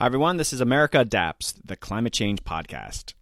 Hi, everyone. This is America Adapts, the climate change podcast.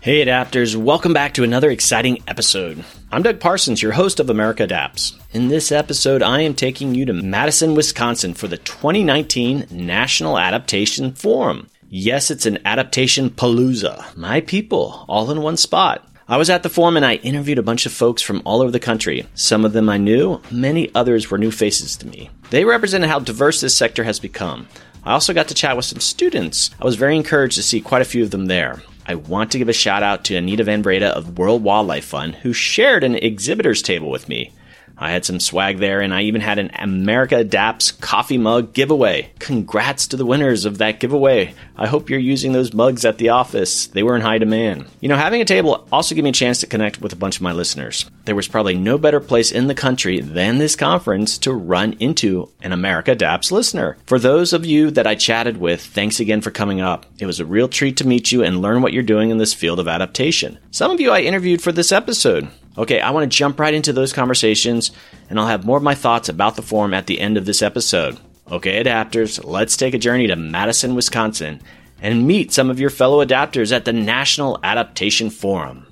Hey, adapters, welcome back to another exciting episode. I'm Doug Parsons, your host of America Adapts. In this episode, I am taking you to Madison, Wisconsin for the 2019 National Adaptation Forum. Yes, it's an adaptation palooza. My people, all in one spot. I was at the forum and I interviewed a bunch of folks from all over the country. Some of them I knew, many others were new faces to me. They represented how diverse this sector has become. I also got to chat with some students. I was very encouraged to see quite a few of them there. I want to give a shout out to Anita Van Breda of World Wildlife Fund, who shared an exhibitor's table with me. I had some swag there, and I even had an America Adapts coffee mug giveaway. Congrats to the winners of that giveaway. I hope you're using those mugs at the office. They were in high demand. You know, having a table also gave me a chance to connect with a bunch of my listeners. There was probably no better place in the country than this conference to run into an America Adapts listener. For those of you that I chatted with, thanks again for coming up. It was a real treat to meet you and learn what you're doing in this field of adaptation. Some of you I interviewed for this episode. Okay, I want to jump right into those conversations, and I'll have more of my thoughts about the forum at the end of this episode. Okay, adapters, let's take a journey to Madison, Wisconsin, and meet some of your fellow adapters at the National Adaptation Forum.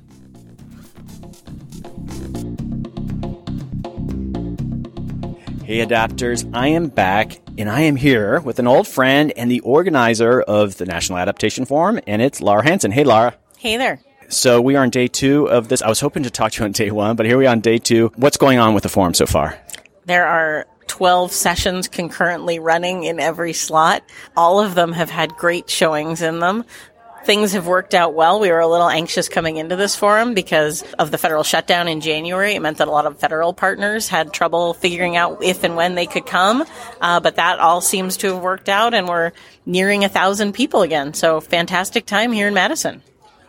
Hey, adapters, I am back, and I am here with an old friend and the organizer of the National Adaptation Forum, and it's Lara Hansen. Hey, Lara. Hey there. So we are on day two of this. I was hoping to talk to you on day one, but here we are on day two. What's going on with the forum so far? There are 12 sessions concurrently running in every slot. All of them have had great showings in them. Things have worked out well. We were a little anxious coming into this forum because of the federal shutdown in January. It meant that a lot of federal partners had trouble figuring out if and when they could come. Uh, but that all seems to have worked out and we're nearing a thousand people again. So fantastic time here in Madison.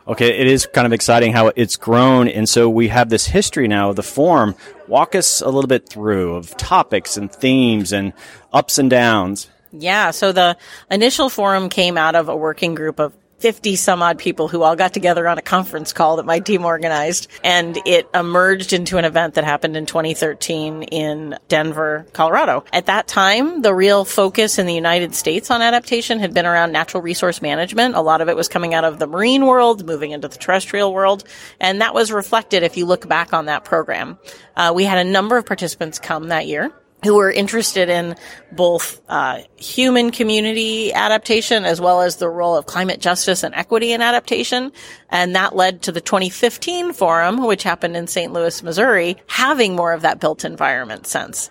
Okay, it is kind of exciting how it's grown. And so we have this history now of the forum. Walk us a little bit through of topics and themes and ups and downs. Yeah, so the initial forum came out of a working group of 50 some odd people who all got together on a conference call that my team organized. And it emerged into an event that happened in 2013 in Denver, Colorado. At that time, the real focus in the United States on adaptation had been around natural resource management. A lot of it was coming out of the marine world, moving into the terrestrial world. And that was reflected if you look back on that program. Uh, we had a number of participants come that year who were interested in both uh, human community adaptation as well as the role of climate justice and equity in adaptation. And that led to the 2015 forum, which happened in St. Louis, Missouri, having more of that built environment sense.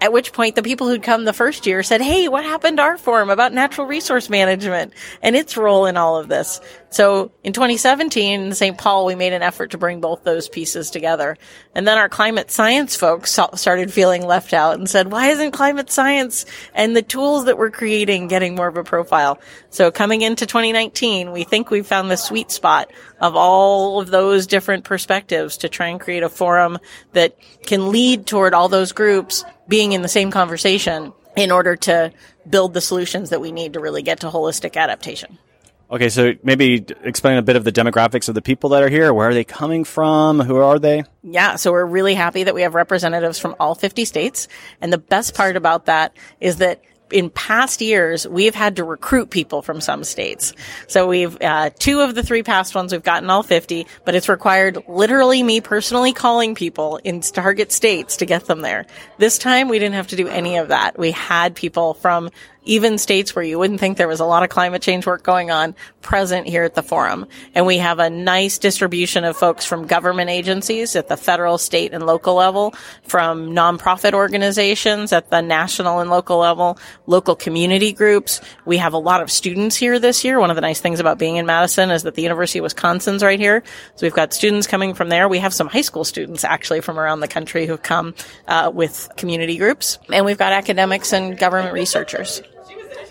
At which point the people who'd come the first year said, Hey, what happened to our forum about natural resource management and its role in all of this? So in 2017 in St. Paul, we made an effort to bring both those pieces together. And then our climate science folks started feeling left out and said, why isn't climate science and the tools that we're creating getting more of a profile? So coming into 2019, we think we've found the sweet spot of all of those different perspectives to try and create a forum that can lead toward all those groups being in the same conversation in order to build the solutions that we need to really get to holistic adaptation. Okay, so maybe explain a bit of the demographics of the people that are here. Where are they coming from? Who are they? Yeah, so we're really happy that we have representatives from all 50 states. And the best part about that is that in past years, we've had to recruit people from some states. So we've, uh, two of the three past ones, we've gotten all 50, but it's required literally me personally calling people in target states to get them there. This time we didn't have to do any of that. We had people from even states where you wouldn't think there was a lot of climate change work going on present here at the forum. And we have a nice distribution of folks from government agencies at the federal, state, and local level, from nonprofit organizations at the national and local level, local community groups. We have a lot of students here this year. One of the nice things about being in Madison is that the University of Wisconsin's right here. So we've got students coming from there. We have some high school students actually from around the country who've come uh, with community groups. And we've got academics and government researchers.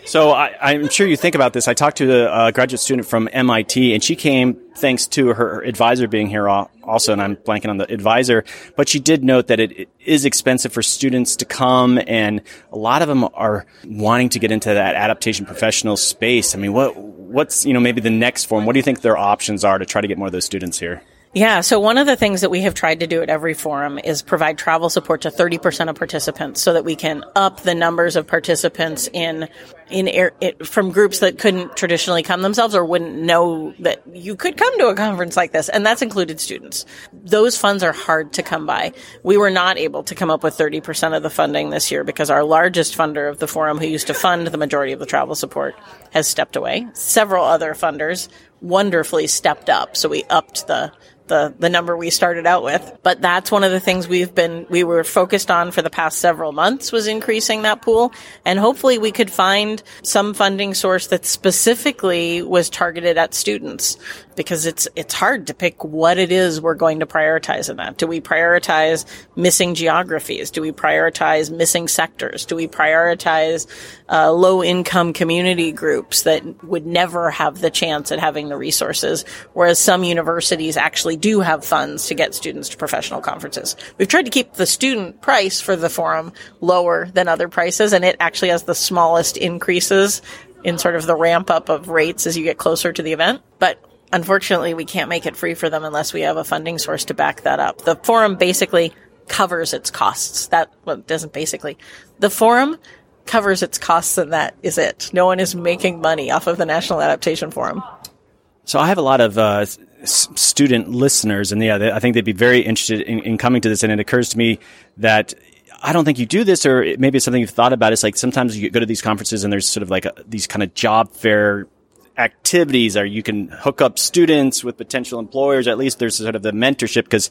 So I, am sure you think about this. I talked to a, graduate student from MIT, and she came thanks to her advisor being here also, and I'm blanking on the advisor. But she did note that it, it is expensive for students to come, and a lot of them are wanting to get into that adaptation professional space. I mean, what what's you know maybe the next form? What do you think their options are to try to get more of those students here? Yeah. So one of the things that we have tried to do at every forum is provide travel support to 30% of participants so that we can up the numbers of participants in, in air, it, from groups that couldn't traditionally come themselves or wouldn't know that you could come to a conference like this. And that's included students. Those funds are hard to come by. We were not able to come up with 30% of the funding this year because our largest funder of the forum who used to fund the majority of the travel support has stepped away. Several other funders wonderfully stepped up. So we upped the the, the number we started out with. But that's one of the things we've been, we were focused on for the past several months was increasing that pool. And hopefully we could find some funding source that specifically was targeted at students because it's, it's hard to pick what it is we're going to prioritize in that. Do we prioritize missing geographies? Do we prioritize missing sectors? Do we prioritize uh, low income community groups that would never have the chance at having the resources? Whereas some universities actually do have funds to get students to professional conferences. We've tried to keep the student price for the forum lower than other prices, and it actually has the smallest increases in sort of the ramp up of rates as you get closer to the event. But unfortunately, we can't make it free for them unless we have a funding source to back that up. The forum basically covers its costs. That well, doesn't basically. The forum covers its costs and that is it. No one is making money off of the National Adaptation Forum. So I have a lot of uh, student listeners, and yeah, they, I think they'd be very interested in, in, coming to this. And it occurs to me that I don't think you do this, or maybe it's something you've thought about. It's like sometimes you go to these conferences and there's sort of like a, these kind of job fair activities, or you can hook up students with potential employers. At least there's sort of the mentorship because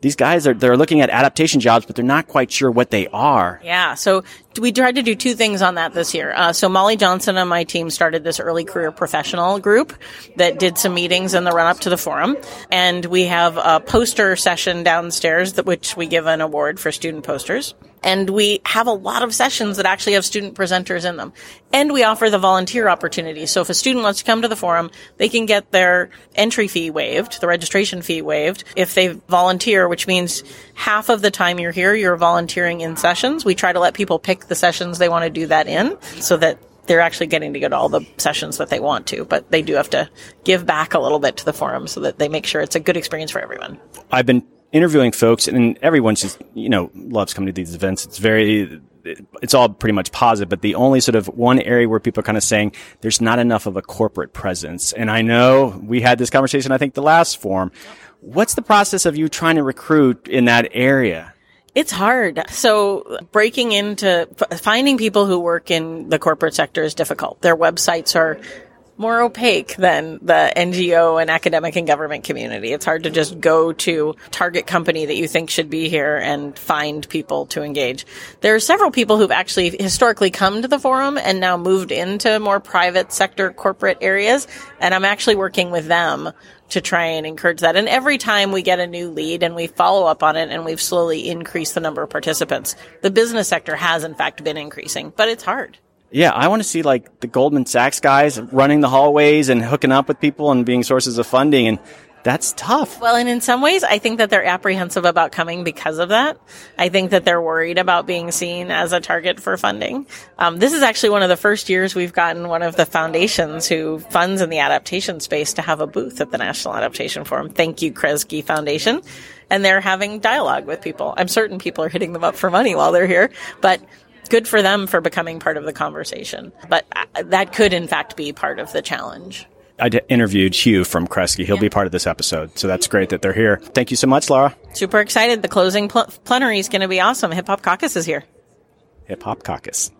these guys are they're looking at adaptation jobs, but they're not quite sure what they are. Yeah. So we tried to do two things on that this year. Uh, so Molly Johnson and my team started this early career professional group that did some meetings in the run up to the forum, and we have a poster session downstairs that which we give an award for student posters. And we have a lot of sessions that actually have student presenters in them. And we offer the volunteer opportunity. So if a student wants to come to the forum, they can get their entry fee waived, the registration fee waived, if they volunteer, which means half of the time you're here, you're volunteering in sessions. We try to let people pick the sessions they want to do that in so that they're actually getting to go to all the sessions that they want to, but they do have to give back a little bit to the forum so that they make sure it's a good experience for everyone. I've been interviewing folks, and everyone just you know loves coming to these events. It's very it's all pretty much positive, but the only sort of one area where people are kind of saying there's not enough of a corporate presence. And I know we had this conversation, I think the last forum. What's the process of you trying to recruit in that area? It's hard. So breaking into finding people who work in the corporate sector is difficult. Their websites are more opaque than the NGO and academic and government community. It's hard to just go to target company that you think should be here and find people to engage. There are several people who've actually historically come to the forum and now moved into more private sector corporate areas. And I'm actually working with them to try and encourage that. And every time we get a new lead and we follow up on it and we've slowly increased the number of participants, the business sector has in fact been increasing, but it's hard yeah, I want to see like the Goldman Sachs guys running the hallways and hooking up with people and being sources of funding. And that's tough. Well, and in some ways, I think that they're apprehensive about coming because of that. I think that they're worried about being seen as a target for funding. Um, this is actually one of the first years we've gotten one of the foundations who funds in the adaptation space to have a booth at the National Adaptation Forum. Thank you, Kresge Foundation. And they're having dialogue with people. I'm certain people are hitting them up for money while they're here, but good for them for becoming part of the conversation. But uh, that could, in fact, be part of the challenge. I d- interviewed Hugh from Kresge. He'll yeah. be part of this episode. So that's great that they're here. Thank you so much, Lara. Super excited. The closing pl- plenary is going to be awesome. Hip Hop Caucus is here. Hip Hop Caucus.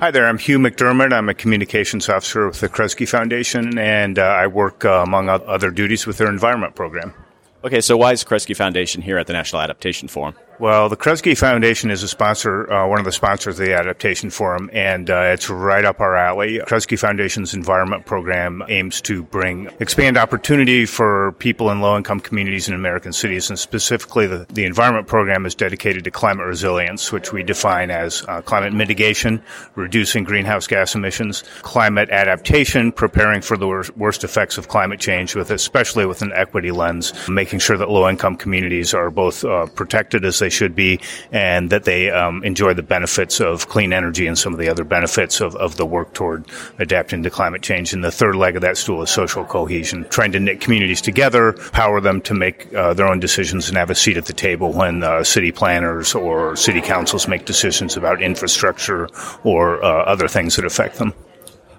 Hi there, I'm Hugh McDermott. I'm a communications officer with the Kresge Foundation, and uh, I work, uh, among other duties, with their environment program. Okay, so why is Kresge Foundation here at the National Adaptation Forum? Well, the Kresge Foundation is a sponsor, uh, one of the sponsors of the Adaptation Forum, and uh, it's right up our alley. Kresge Foundation's environment program aims to bring expand opportunity for people in low-income communities in American cities, and specifically the, the environment program is dedicated to climate resilience, which we define as uh, climate mitigation, reducing greenhouse gas emissions, climate adaptation, preparing for the worst, worst effects of climate change, with especially with an equity lens, making sure that low-income communities are both uh, protected as they should be, and that they um, enjoy the benefits of clean energy and some of the other benefits of, of the work toward adapting to climate change. And the third leg of that stool is social cohesion, trying to knit communities together, power them to make uh, their own decisions and have a seat at the table when uh, city planners or city councils make decisions about infrastructure or uh, other things that affect them.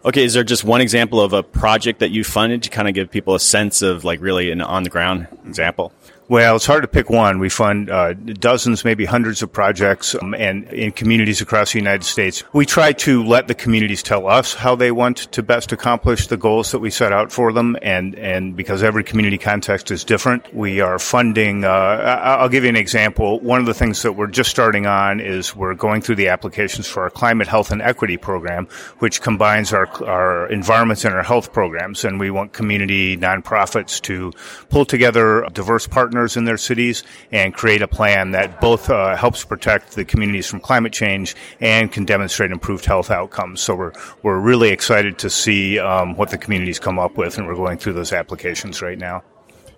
Okay, is there just one example of a project that you funded to kind of give people a sense of like really an on the ground example? Well, it's hard to pick one. We fund uh, dozens, maybe hundreds of projects, um, and in communities across the United States. We try to let the communities tell us how they want to best accomplish the goals that we set out for them, and and because every community context is different, we are funding. Uh, I'll give you an example. One of the things that we're just starting on is we're going through the applications for our climate health and equity program, which combines our our environments and our health programs, and we want community nonprofits to pull together diverse partners partners in their cities and create a plan that both uh, helps protect the communities from climate change and can demonstrate improved health outcomes. So we're we're really excited to see um, what the communities come up with, and we're going through those applications right now.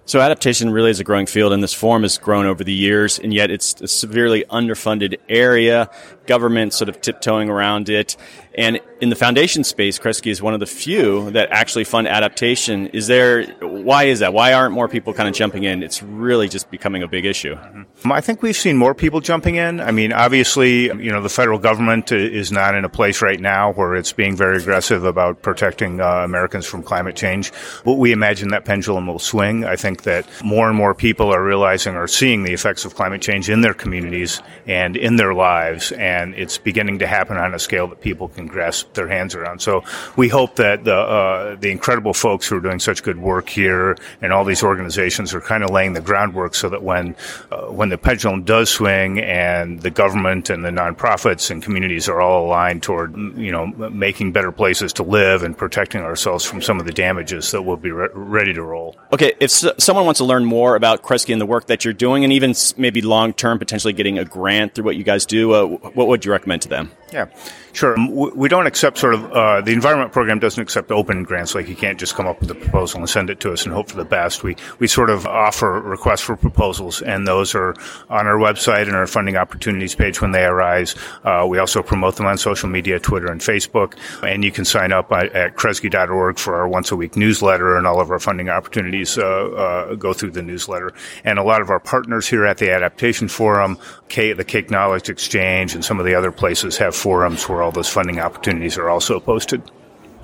So adaptation really is a growing field, and this forum has grown over the years, and yet it's a severely underfunded area. Government sort of tiptoeing around it, and in the foundation space, Kresge is one of the few that actually fund adaptation. Is there? Why is that? Why aren't more people kind of jumping in? It's really just becoming a big issue. Mm-hmm. I think we've seen more people jumping in. I mean, obviously, you know, the federal government is not in a place right now where it's being very aggressive about protecting uh, Americans from climate change. But we imagine that pendulum will swing. I think that more and more people are realizing or seeing the effects of climate change in their communities and in their lives, and it's beginning to happen on a scale that people can grasp their hands around. So we hope that the uh, the incredible folks who are doing such good work here and all these organizations are kind of laying the groundwork so that when uh, when the pendulum does swing and the government and the nonprofits and communities are all aligned toward you know making better places to live and protecting ourselves from some of the damages that we'll be re- ready to roll. Okay, if so- someone wants to learn more about Kresge and the work that you're doing, and even maybe long term potentially getting a grant through what you guys do, uh, what would you recommend to them? Yeah, sure. We don't accept sort of uh, the environment program doesn't accept open grants. Like you can't just come up with a proposal and send it to us and hope for the best. We we sort of offer requests for proposals, and those are on our website and our funding opportunities page when they arise. Uh, we also promote them on social media, Twitter and Facebook, and you can sign up at, at Kresge.org for our once a week newsletter, and all of our funding opportunities uh, uh, go through the newsletter. And a lot of our partners here at the Adaptation Forum, K, the Cake Knowledge Exchange, and some of the other places have forums where all those funding opportunities are also posted.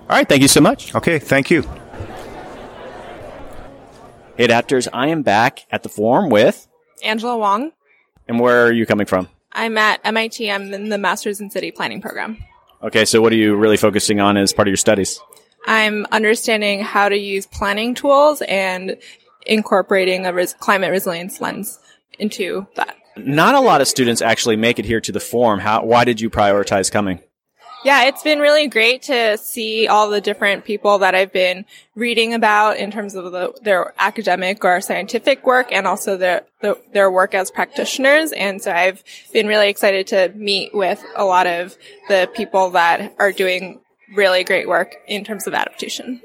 All right, thank you so much. Okay, thank you. Hey, adapters, I am back at the forum with Angela Wong. And where are you coming from? I'm at MIT. I'm in the Masters in City Planning program. Okay, so what are you really focusing on as part of your studies? I'm understanding how to use planning tools and incorporating a res- climate resilience lens into that. Not a lot of students actually make it here to the forum. How, why did you prioritize coming? Yeah, it's been really great to see all the different people that I've been reading about in terms of the, their academic or scientific work and also their, the, their work as practitioners. And so I've been really excited to meet with a lot of the people that are doing really great work in terms of adaptation.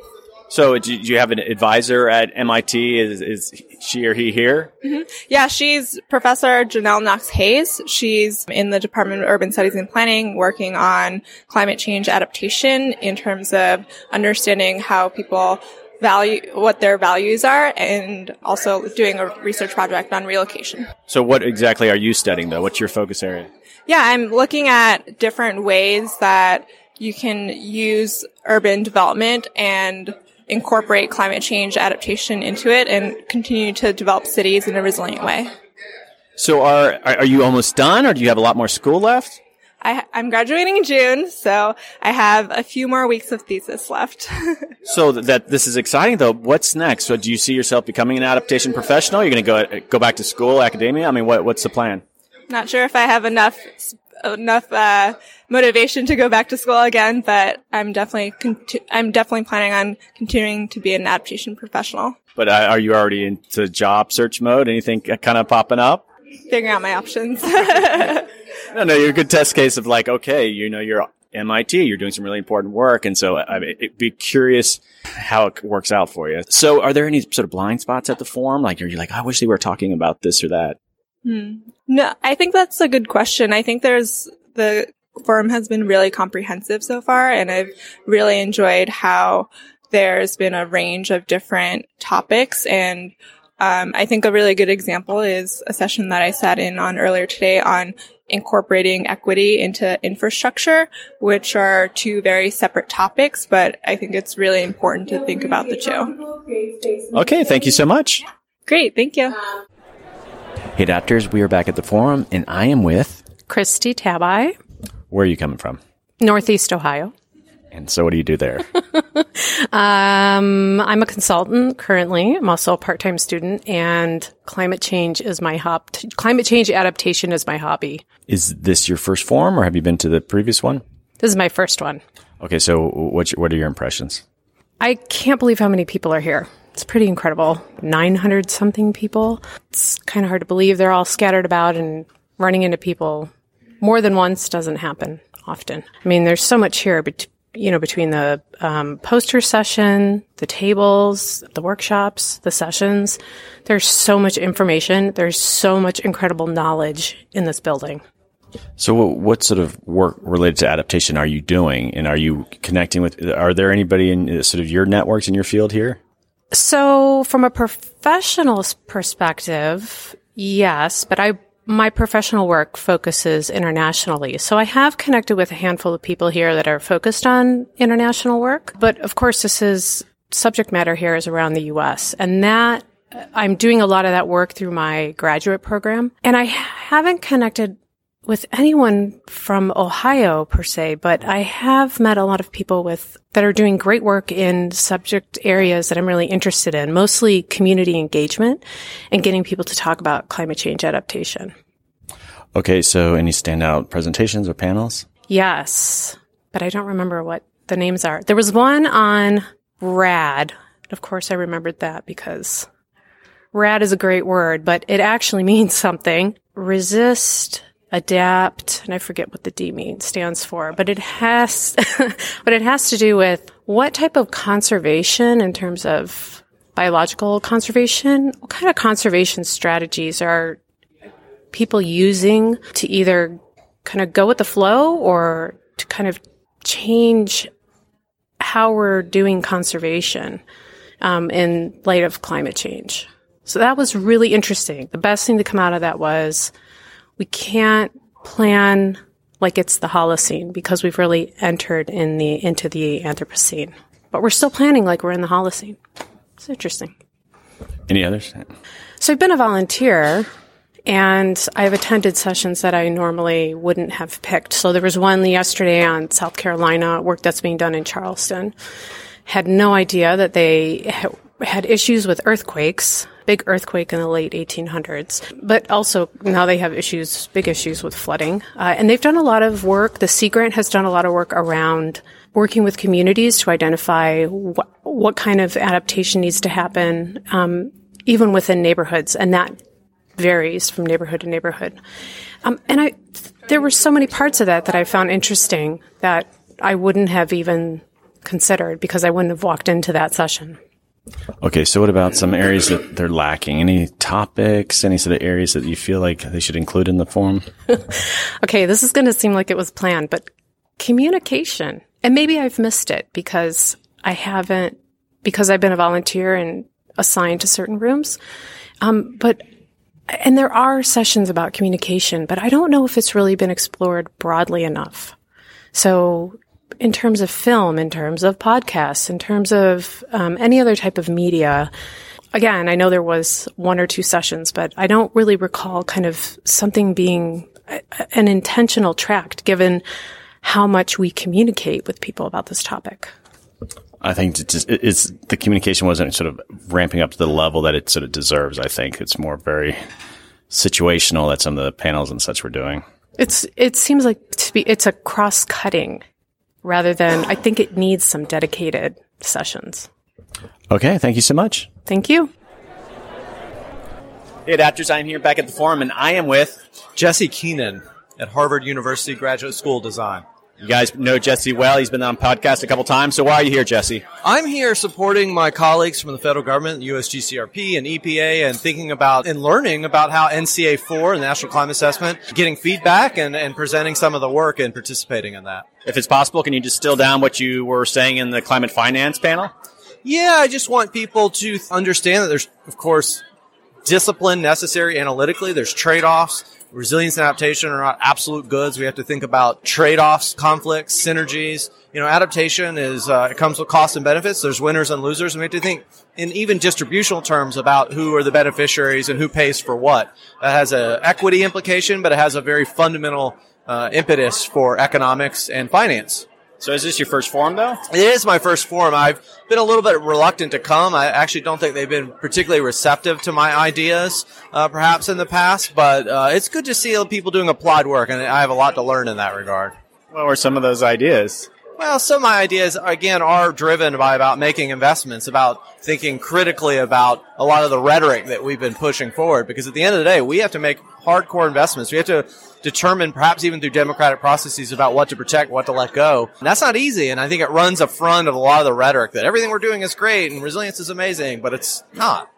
So, do you have an advisor at MIT? Is, is she or he here? Mm-hmm. Yeah, she's Professor Janelle Knox Hayes. She's in the Department of Urban Studies and Planning, working on climate change adaptation in terms of understanding how people value what their values are and also doing a research project on relocation. So what exactly are you studying though? What's your focus area? Yeah, I'm looking at different ways that you can use urban development and incorporate climate change adaptation into it and continue to develop cities in a resilient way. So are are you almost done or do you have a lot more school left? I, am graduating in June, so I have a few more weeks of thesis left. so that this is exciting, though. What's next? So, do you see yourself becoming an adaptation professional? You're going to go go back to school, academia. I mean, what, what's the plan? Not sure if I have enough enough uh, motivation to go back to school again, but I'm definitely conti- I'm definitely planning on continuing to be an adaptation professional. But uh, are you already into job search mode? Anything kind of popping up? Figuring out my options. no, no, you're a good test case of like, okay, you know, you're MIT, you're doing some really important work, and so I mean, it'd be curious how it works out for you. So, are there any sort of blind spots at the forum? Like, are you like, I wish they were talking about this or that? Hmm. No, I think that's a good question. I think there's the forum has been really comprehensive so far, and I've really enjoyed how there's been a range of different topics. And um, I think a really good example is a session that I sat in on earlier today on incorporating equity into infrastructure, which are two very separate topics, but I think it's really important to think about the two. Okay, thank you so much. Great, thank you. Hey, doctors, we are back at the forum, and I am with Christy Tabai. Where are you coming from? Northeast Ohio. And so, what do you do there? um, I'm a consultant currently. I'm also a part-time student, and climate change is my hop. Climate change adaptation is my hobby. Is this your first forum, or have you been to the previous one? This is my first one. Okay, so what what are your impressions? I can't believe how many people are here. It's pretty incredible. 900 something people. It's kind of hard to believe they're all scattered about and running into people more than once doesn't happen often. I mean, there's so much here, but you know, between the um, poster session, the tables, the workshops, the sessions, there's so much information. There's so much incredible knowledge in this building. So, what sort of work related to adaptation are you doing, and are you connecting with? Are there anybody in sort of your networks in your field here? So, from a professional perspective, yes, but I my professional work focuses internationally. So I have connected with a handful of people here that are focused on international work. But of course, this is subject matter here is around the US. And that uh, I'm doing a lot of that work through my graduate program. And I haven't connected with anyone from Ohio per se, but I have met a lot of people with that are doing great work in subject areas that I'm really interested in, mostly community engagement and getting people to talk about climate change adaptation. Okay, so any standout presentations or panels? Yes, but I don't remember what the names are. There was one on RAD. Of course, I remembered that because RAD is a great word, but it actually means something. Resist, adapt, and I forget what the D means stands for, but it has, but it has to do with what type of conservation in terms of biological conservation, what kind of conservation strategies are people using to either kind of go with the flow or to kind of change how we're doing conservation um, in light of climate change. So that was really interesting. The best thing to come out of that was we can't plan like it's the Holocene because we've really entered in the into the Anthropocene, but we're still planning like we're in the Holocene. It's interesting. Any others? So I've been a volunteer and I've attended sessions that I normally wouldn't have picked. So there was one yesterday on South Carolina work that's being done in Charleston. Had no idea that they had issues with earthquakes big earthquake in the late 1800s. But also now they have issues, big issues with flooding. Uh, and they've done a lot of work. The Sea Grant has done a lot of work around working with communities to identify wh- what kind of adaptation needs to happen, um, even within neighborhoods. And that varies from neighborhood to neighborhood. Um, and I, there were so many parts of that that I found interesting that I wouldn't have even considered because I wouldn't have walked into that session. Okay, so what about some areas that they're lacking? Any topics, any sort of areas that you feel like they should include in the form? okay, this is going to seem like it was planned, but communication. And maybe I've missed it because I haven't, because I've been a volunteer and assigned to certain rooms. Um, but, and there are sessions about communication, but I don't know if it's really been explored broadly enough. So in terms of film, in terms of podcasts, in terms of um, any other type of media. Again, I know there was one or two sessions, but I don't really recall kind of something being an intentional tract given how much we communicate with people about this topic. I think it's, just, it's the communication wasn't sort of ramping up to the level that it sort of deserves. I think it's more very situational that some of the panels and such were doing. It's it seems like to be it's a cross cutting rather than I think it needs some dedicated sessions. Okay, thank you so much. Thank you. Hey, adapters, I'm here back at the forum, and I am with Jesse Keenan at Harvard University Graduate School of Design. You guys know Jesse well. He's been on podcast a couple times. So why are you here, Jesse? I'm here supporting my colleagues from the federal government, USGCRP and EPA, and thinking about and learning about how NCA 4, the National Climate Assessment, getting feedback and, and presenting some of the work and participating in that. If it's possible, can you distill down what you were saying in the climate finance panel? Yeah, I just want people to understand that there's, of course, discipline necessary analytically. There's trade-offs resilience and adaptation are not absolute goods. We have to think about trade-offs, conflicts, synergies. You know, adaptation is uh, it comes with costs and benefits. There's winners and losers, and we have to think in even distributional terms about who are the beneficiaries and who pays for what. That has an equity implication, but it has a very fundamental uh, impetus for economics and finance. So is this your first forum though? It is my first forum. I've been a little bit reluctant to come. I actually don't think they've been particularly receptive to my ideas, uh, perhaps in the past, but uh, it's good to see people doing applied work, and I have a lot to learn in that regard. What were some of those ideas? Well, some of my ideas, again, are driven by about making investments, about thinking critically about a lot of the rhetoric that we've been pushing forward. Because at the end of the day, we have to make hardcore investments. We have to determine, perhaps even through democratic processes, about what to protect, what to let go. And that's not easy. And I think it runs front of a lot of the rhetoric that everything we're doing is great and resilience is amazing, but it's not.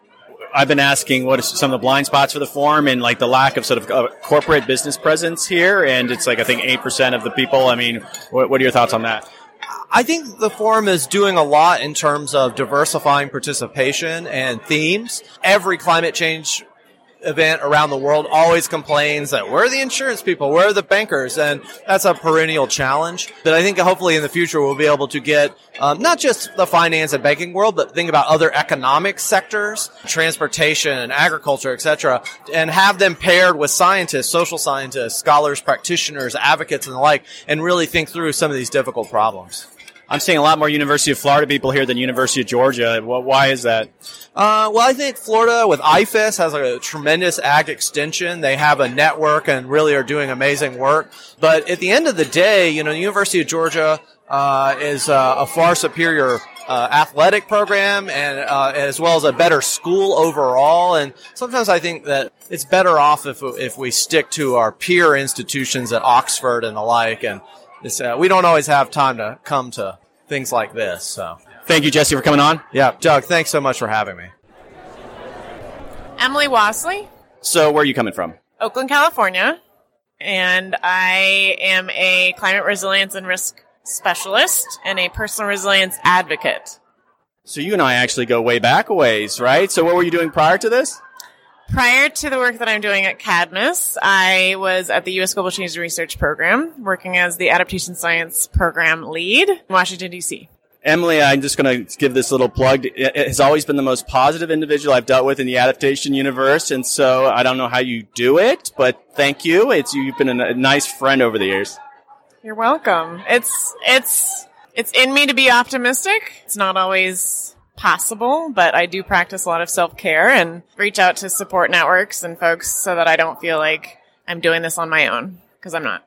I've been asking what are some of the blind spots for the forum and like the lack of sort of uh, corporate business presence here. And it's like, I think 8% of the people. I mean, what, what are your thoughts on that? I think the forum is doing a lot in terms of diversifying participation and themes. Every climate change event around the world always complains that we're the insurance people, we're the bankers, and that's a perennial challenge. But I think hopefully in the future we'll be able to get um, not just the finance and banking world, but think about other economic sectors, transportation, agriculture, etc., and have them paired with scientists, social scientists, scholars, practitioners, advocates, and the like, and really think through some of these difficult problems. I'm seeing a lot more University of Florida people here than University of Georgia. Why is that? Uh, well, I think Florida with IFAS has a tremendous ag extension. They have a network and really are doing amazing work. But at the end of the day, you know, the University of Georgia uh, is uh, a far superior uh, athletic program and uh, as well as a better school overall. And sometimes I think that it's better off if if we stick to our peer institutions at Oxford and the like. And uh, we don't always have time to come to things like this. So thank you, Jesse, for coming on. Yeah, Doug, thanks so much for having me. Emily Wasley. So where are you coming from? Oakland, California. And I am a climate resilience and risk specialist and a personal resilience advocate. So you and I actually go way back a ways, right? So what were you doing prior to this? Prior to the work that I'm doing at Cadmus, I was at the U.S. Global Change Research Program, working as the Adaptation Science Program lead in Washington, D.C. Emily, I'm just going to give this little plug. It has always been the most positive individual I've dealt with in the adaptation universe, and so I don't know how you do it, but thank you. It's you've been a nice friend over the years. You're welcome. It's it's it's in me to be optimistic. It's not always possible, but I do practice a lot of self care and reach out to support networks and folks so that I don't feel like I'm doing this on my own because I'm not.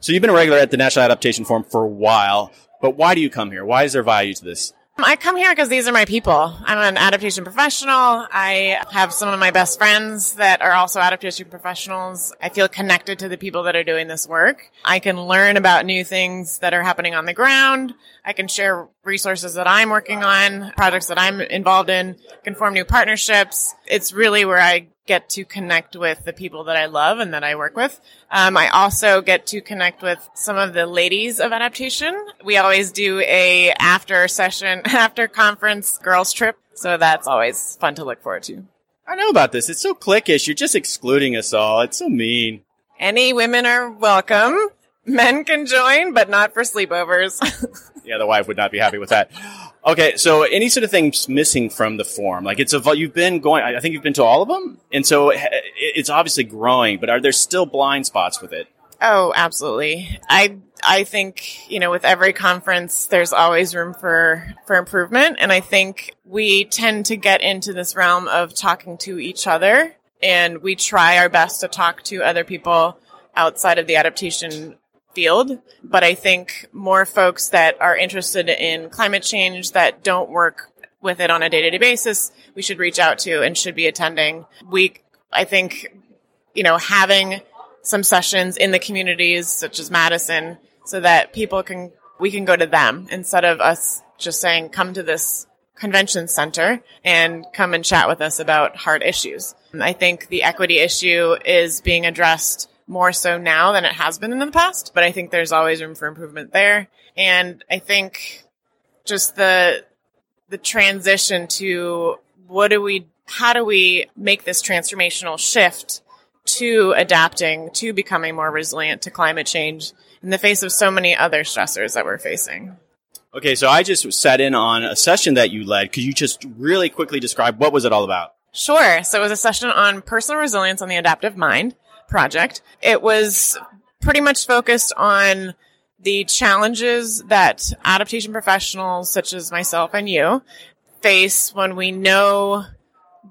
So you've been a regular at the National Adaptation Forum for a while, but why do you come here? Why is there value to this? I come here because these are my people. I'm an adaptation professional. I have some of my best friends that are also adaptation professionals. I feel connected to the people that are doing this work. I can learn about new things that are happening on the ground. I can share resources that I'm working on, projects that I'm involved in, can form new partnerships. It's really where I get to connect with the people that I love and that I work with. Um, I also get to connect with some of the ladies of adaptation. We always do a after session, after conference girls trip. So that's always fun to look forward to. I know about this. It's so cliquish. You're just excluding us all. It's so mean. Any women are welcome. Men can join, but not for sleepovers. yeah, the wife would not be happy with that. Okay, so any sort of things missing from the form, Like it's a you've been going. I think you've been to all of them, and so it's obviously growing. But are there still blind spots with it? Oh, absolutely. I I think you know with every conference, there's always room for for improvement, and I think we tend to get into this realm of talking to each other And we try our best to talk to other people outside of the adaptation field. But I think more folks that are interested in climate change that don't work with it on a day to day basis, we should reach out to and should be attending. We, I think, you know, having some sessions in the communities such as Madison so that people can, we can go to them instead of us just saying, come to this convention center and come and chat with us about hard issues. I think the equity issue is being addressed more so now than it has been in the past, but I think there's always room for improvement there. And I think just the, the transition to what do we, how do we make this transformational shift to adapting, to becoming more resilient to climate change in the face of so many other stressors that we're facing? Okay, so I just sat in on a session that you led. Could you just really quickly describe what was it all about? Sure. So it was a session on personal resilience on the adaptive mind project. It was pretty much focused on the challenges that adaptation professionals such as myself and you face when we know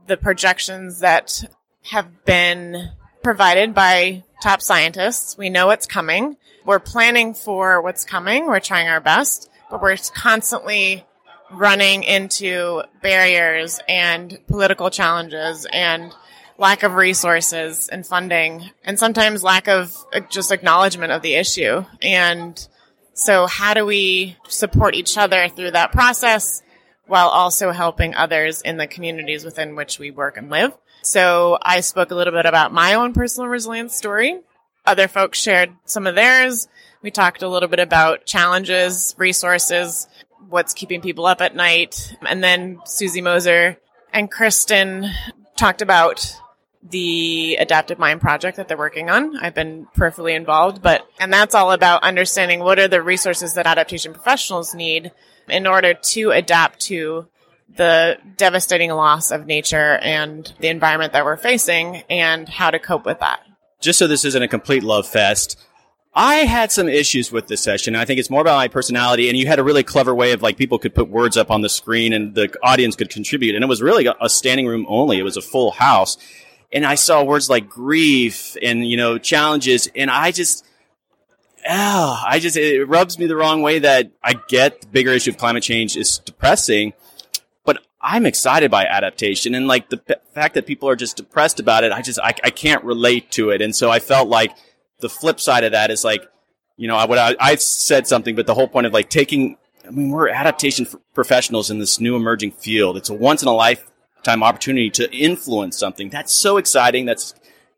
the projections that have been provided by top scientists. We know what's coming. We're planning for what's coming. We're trying our best, but we're constantly running into barriers and political challenges and lack of resources and funding and sometimes lack of uh, just acknowledgement of the issue. And so how do we support each other through that process while also helping others in the communities within which we work and live? So I spoke a little bit about my own personal resilience story. Other folks shared some of theirs. We talked a little bit about challenges, resources, what's keeping people up at night. And then Susi Moser and Kristen talked about the adaptive mind project that they're working on. I've been peripherally involved, but, and that's all about understanding what are the resources that adaptation professionals need in order to adapt to the devastating loss of nature and the environment that we're facing and how to cope with that. Just so this isn't a complete love fest, I had some issues with this session. I think it's more about my personality, and you had a really clever way of like people could put words up on the screen and the audience could contribute. And it was really a standing room only. It was a full house and I saw words like grief and, you know, challenges. And I just, oh, I just, it rubs me the wrong way that I get the bigger issue of climate change is depressing, but I'm excited by adaptation. And like the p- fact that people are just depressed about it, I just, I, I can't relate to it. And so I felt like the flip side of that is like, you know, I would, I, I said something, but the whole point of like taking, I mean, we're adaptation professionals in this new emerging field. It's a once in a life time opportunity to influence something. That's so exciting. That's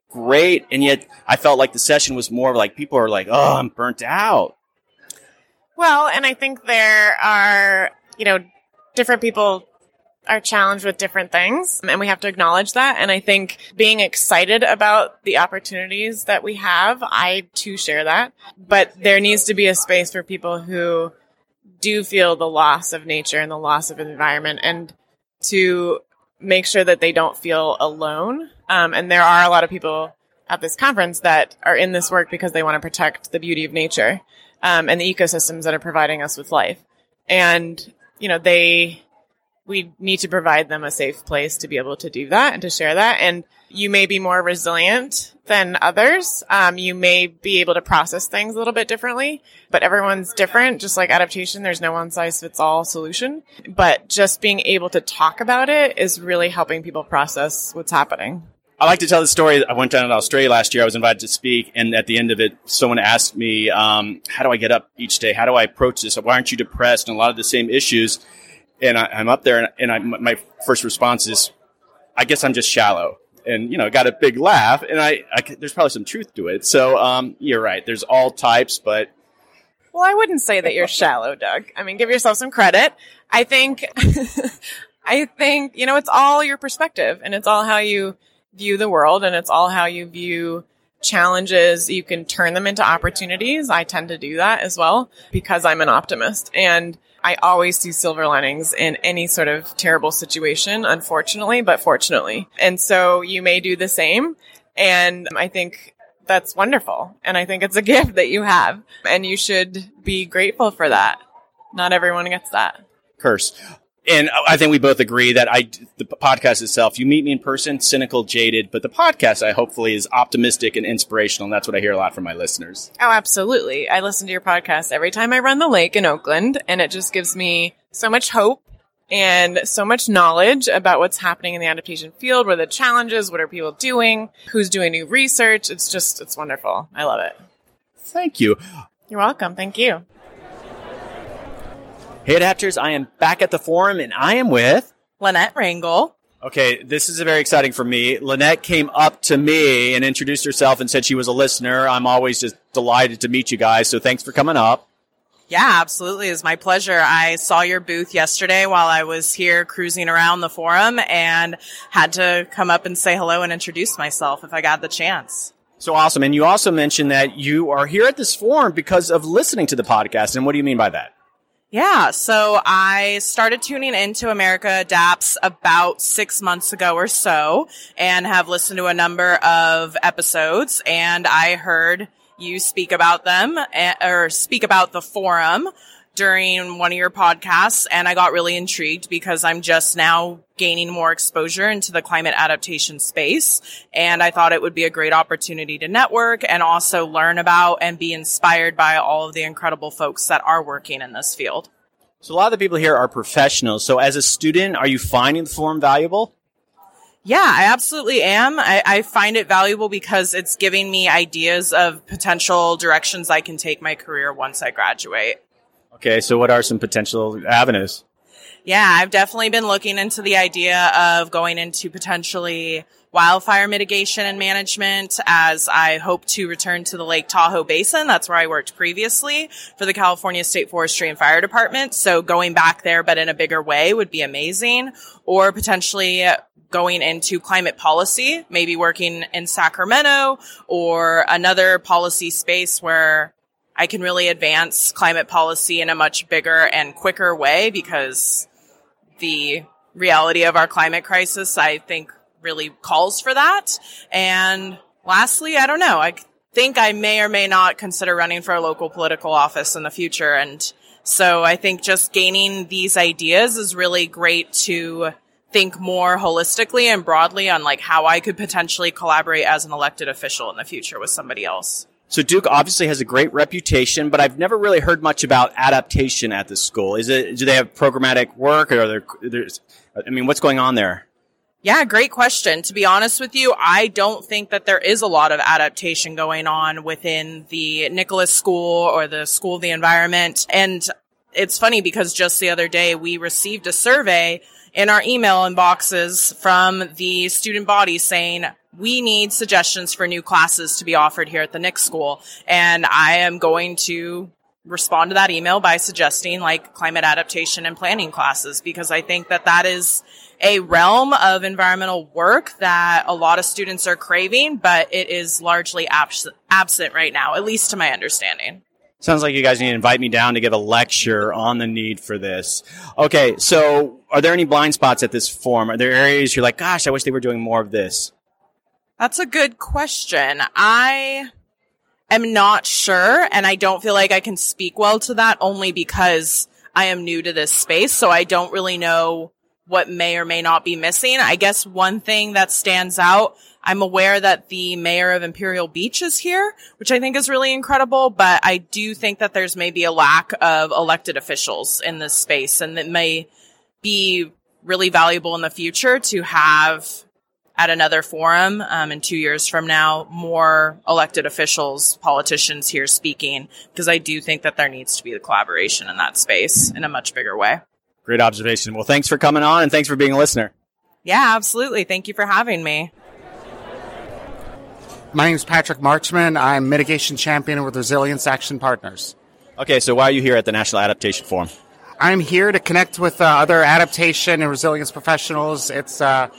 great. And yet I felt like the session was more like people are like, oh, I'm burnt out. Well, and I think there are, you know, different people are challenged with different things and we have to acknowledge that. And I think being excited about the opportunities that we have, I too share that. But there needs to be a space for people who do feel the loss of nature and the loss of environment and to make sure that they don't feel alone. Um, and there are a lot of people at this conference that are in this work because they want to protect the beauty of nature um, and the ecosystems that are providing us with life. And you know, they we need to provide them a safe place to be able to do that and to share that. And you may be more resilient than others. Um, you may be able to process things a little bit differently, but everyone's different. Just like adaptation, there's no one size fits all solution. But just being able to talk about it is really helping people process what's happening. I like to tell the story. I went down to Australia last year. I was invited to speak, and at the end of it, someone asked me, um, "How do I get up each day? How do I approach this? Why aren't you depressed?" And a lot of the same issues and I, am up there, and, and I, my first response is, I guess I'm just shallow. And you know, got a big laugh, and I, I there's probably some truth to it. So um, you're right. There's all types, but well, I wouldn't say that you're shallow, Doug. I mean, give yourself some credit. I think, I think you know, it's all your perspective, and it's all how you view the world, and it's all how you view challenges. You can turn them into opportunities. I tend to do that as well because I'm an optimist, and I always see silver linings in any sort of terrible situation, unfortunately, but fortunately. And so you may do the same. And I think that's wonderful. And I think it's a gift that you have and you should be grateful for that. Not everyone gets that. Curse. And I think we both agree that I the podcast itself. You meet me in person, cynical, jaded, but the podcast I hopefully is optimistic and inspirational. And that's what I hear a lot from my listeners. Oh, absolutely! I listen to your podcast every time I run the lake in Oakland, and it just gives me so much hope and so much knowledge about what's happening in the adaptation field. What are the challenges? What are people doing? Who's doing new research? It's just it's wonderful. I love it. Thank you. You're welcome. Thank you. Hey, adapters! I am back at the forum, and I am with Lynette Rangel. Okay, this is very exciting for me. Lynette came up to me and introduced herself and said she was a listener. I'm always just delighted to meet you guys, so thanks for coming up. Yeah, absolutely. It's my pleasure. I saw your booth yesterday while I was here cruising around the forum and had to come up and say hello and introduce myself if I got the chance. So awesome. And you also mentioned that you are here at this forum because of listening to the podcast. And what do you mean by that? Yeah, so I started tuning into America Adapts about six months ago or so and have listened to a number of episodes and I heard you speak about them eh, or speak about the forum during one of your podcasts and I got really intrigued because I'm just now gaining more exposure into the climate adaptation space. And I thought it would be a great opportunity to network and also learn about and be inspired by all of the incredible folks that are working in this field. So a lot of the people here are professionals. So as a student, are you finding the forum valuable? Yeah, I absolutely am. I, I, find it valuable because it's giving me ideas of potential directions I can take my career once I graduate. Okay, so what are some potential avenues? Yeah, I've definitely been looking into the idea of going into potentially wildfire mitigation and management as I hope to return to the Lake Tahoe Basin. That's where I worked previously for the California State Forestry and Fire Department. So going back there, but in a bigger way would be amazing. Or potentially going into climate policy, maybe working in Sacramento or another policy space where I can really advance climate policy in a much bigger and quicker way because the reality of our climate crisis, I think really calls for that. And lastly, I don't know. I think I may or may not consider running for a local political office in the future. And so I think just gaining these ideas is really great to think more holistically and broadly on like how I could potentially collaborate as an elected official in the future with somebody else. So Duke obviously has a great reputation, but I've never really heard much about adaptation at the school. Is it? Do they have programmatic work, or are there? I mean, what's going on there? Yeah, great question. To be honest with you, I don't think that there is a lot of adaptation going on within the Nicholas School or the School of the Environment. And it's funny because just the other day we received a survey in our email inboxes from the student body saying, we need suggestions for new classes to be offered here at the Nick School. And I am going to respond to that email by suggesting like climate adaptation and planning classes because I think that that is a realm of environmental work that a lot of students are craving, but it is largely abs- absent right now, at least to my understanding. Sounds like you guys need to invite me down to give a lecture on the need for this. Okay, so are there any blind spots at this forum? Are there areas you're like, gosh, I wish they were doing more of this? That's a good question. I am not sure, and I don't feel like I can speak well to that only because I am new to this space, so I don't really know what may or may not be missing. I guess one thing that stands out, I'm aware that the mayor of Imperial Beach is here, which I think is really incredible, but I do think that there's maybe a lack of elected officials in this space and that may be really valuable in the future to have at another forum um, in two years from now more elected officials politicians here speaking because i do think that there needs to be the collaboration in that space in a much bigger way. Great observation. Well thanks for coming on and thanks for being a listener. Yeah absolutely. Thank you for having me. My name is patrick marchman. I'm mitigation champion with resilience action partners. Okay so why are you here at the national adaptation forum i'm here to connect with uh, other adaptation and resilience professionals it's uh,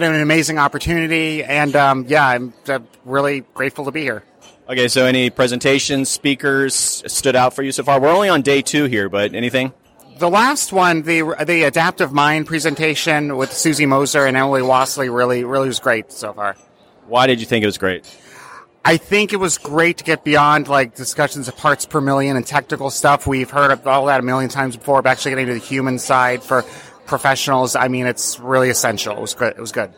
been an amazing opportunity, and um, yeah, I'm uh, really grateful to be here. Okay, so any presentations, speakers stood out for you so far? We're only on day two here, but anything? The last one, the the adaptive mind presentation with Susi Moser and Emily Wasley, really really was great so far. Why did you think it was great? I think it was great to get beyond like discussions of parts per million and technical stuff. We've heard of all that a million times before, but actually getting to the human side for professionals, I mean, it's really essential. It was good. It was good.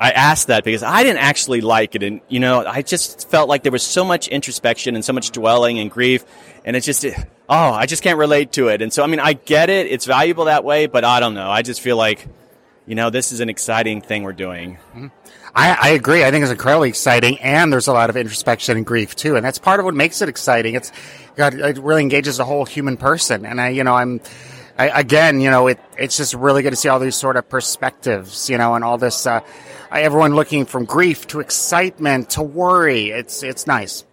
I asked that because I didn't actually like it. And, you know, I just felt like there was so much introspection and so much dwelling and grief. And it's just, oh, I just can't relate to it. And so, I mean, I get it. It's valuable that way, but I don't know. I just feel like, you know, this is an exciting thing we're doing. Mm-hmm. I, I, agree. I think it's incredibly exciting, and there's a lot of introspection and grief too, and that's part of what makes it exciting. It's God, it really engages the whole human person, and I, you know, I'm. I, again, you know, it, it's just really good to see all these sort of perspectives, you know, and all this, uh, everyone looking from grief to excitement to worry. It's, it's nice.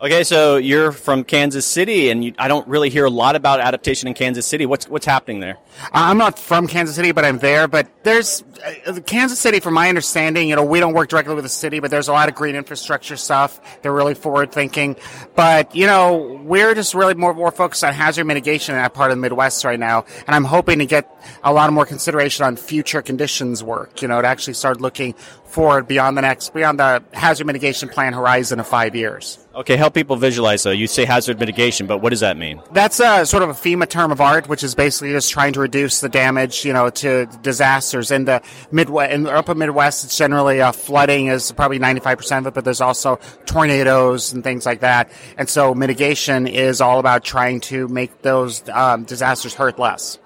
Okay, so you're from Kansas City, and you, I don't really hear a lot about adaptation in Kansas City. What's what's happening there? I'm not from Kansas City, but I'm there. But there's uh, Kansas City, from my understanding, you know, we don't work directly with the city, but there's a lot of green infrastructure stuff. They're really forward thinking. But you know, we're just really more more focused on hazard mitigation in that part of the Midwest right now, and I'm hoping to get a lot more consideration on future conditions work. You know, to actually start looking forward beyond the next beyond the hazard mitigation plan horizon of five years. Okay, help people visualize though. You say hazard mitigation, but what does that mean? That's a sort of a FEMA term of art, which is basically just trying to reduce the damage, you know, to disasters in the Midwest. In the upper Midwest, it's generally uh, flooding is probably 95% of it, but there's also tornadoes and things like that. And so mitigation is all about trying to make those um, disasters hurt less.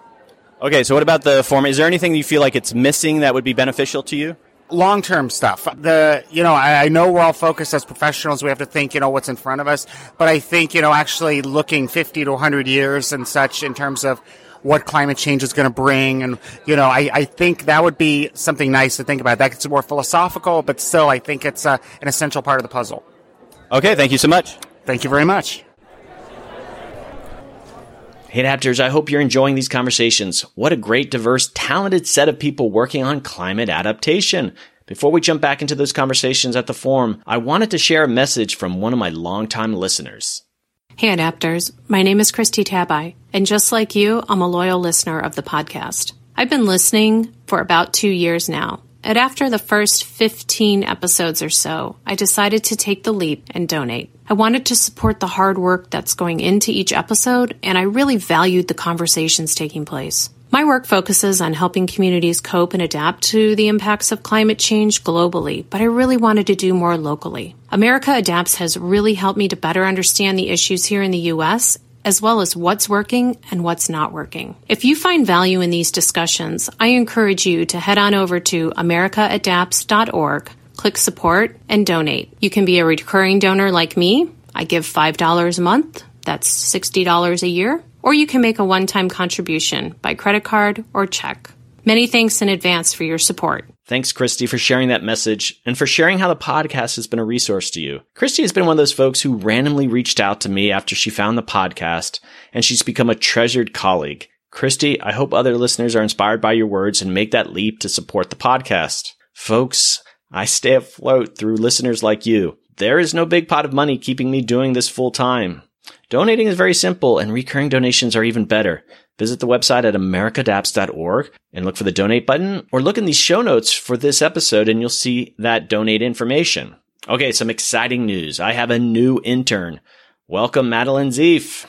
Okay, so what about the form? Is there anything you feel like it's missing that would be beneficial to you? Long term stuff. The you know I, I, know we're all focused as professionals. We have to think you know what's in front of us, but I think you know actually looking fifty to hundred years and such in terms of what climate change is going to bring, and you know I, I think that would be something nice to think about. That gets more philosophical, but still I think it's uh, an essential part of the puzzle. Okay, thank you so much. Thank you very much. Hey adapters, I hope you're enjoying these conversations. What a great, diverse, talented set of people working on climate adaptation. Before we jump back into those conversations at the forum, I wanted to share a message from one of my longtime listeners. Hey adapters, my name is Christy Tabai, and just like you, I'm a loyal listener of the podcast. I've been listening for about two years now, and after the first 15 episodes or so, I decided to take the leap and donate. I wanted to support the hard work that's going into each episode, and I really valued the conversations taking place. My work focuses on helping communities cope and adapt to the impacts of climate change globally, but I really wanted to do more locally. America Adapts has really helped me to better understand the issues here in the U.S as well as what's working and what's not working. If you find value in these discussions, I encourage you to head on over to americaadapts.org, click support, and donate. You can be a recurring donor like me. I give $5 a month. That's $60 a year. Or you can make a one time contribution by credit card or check. Many thanks in advance for your support. Thanks, Christy, for sharing that message and for sharing how the podcast has been a resource to you. Christy has been one of those folks who randomly reached out to me after she found the podcast, and she's become a treasured colleague. Christy, I hope other listeners are inspired by your words and make that leap to support the podcast. Folks, I stay afloat through listeners like you. There is no big pot of money keeping me doing this full time. Donating is very simple and recurring donations are even better. Visit the website at americaadapts.org and look for the donate button or look in the show notes for this episode and you'll see that donate information. Okay, some exciting news. I have a new intern. Welcome, Madeline Zeef.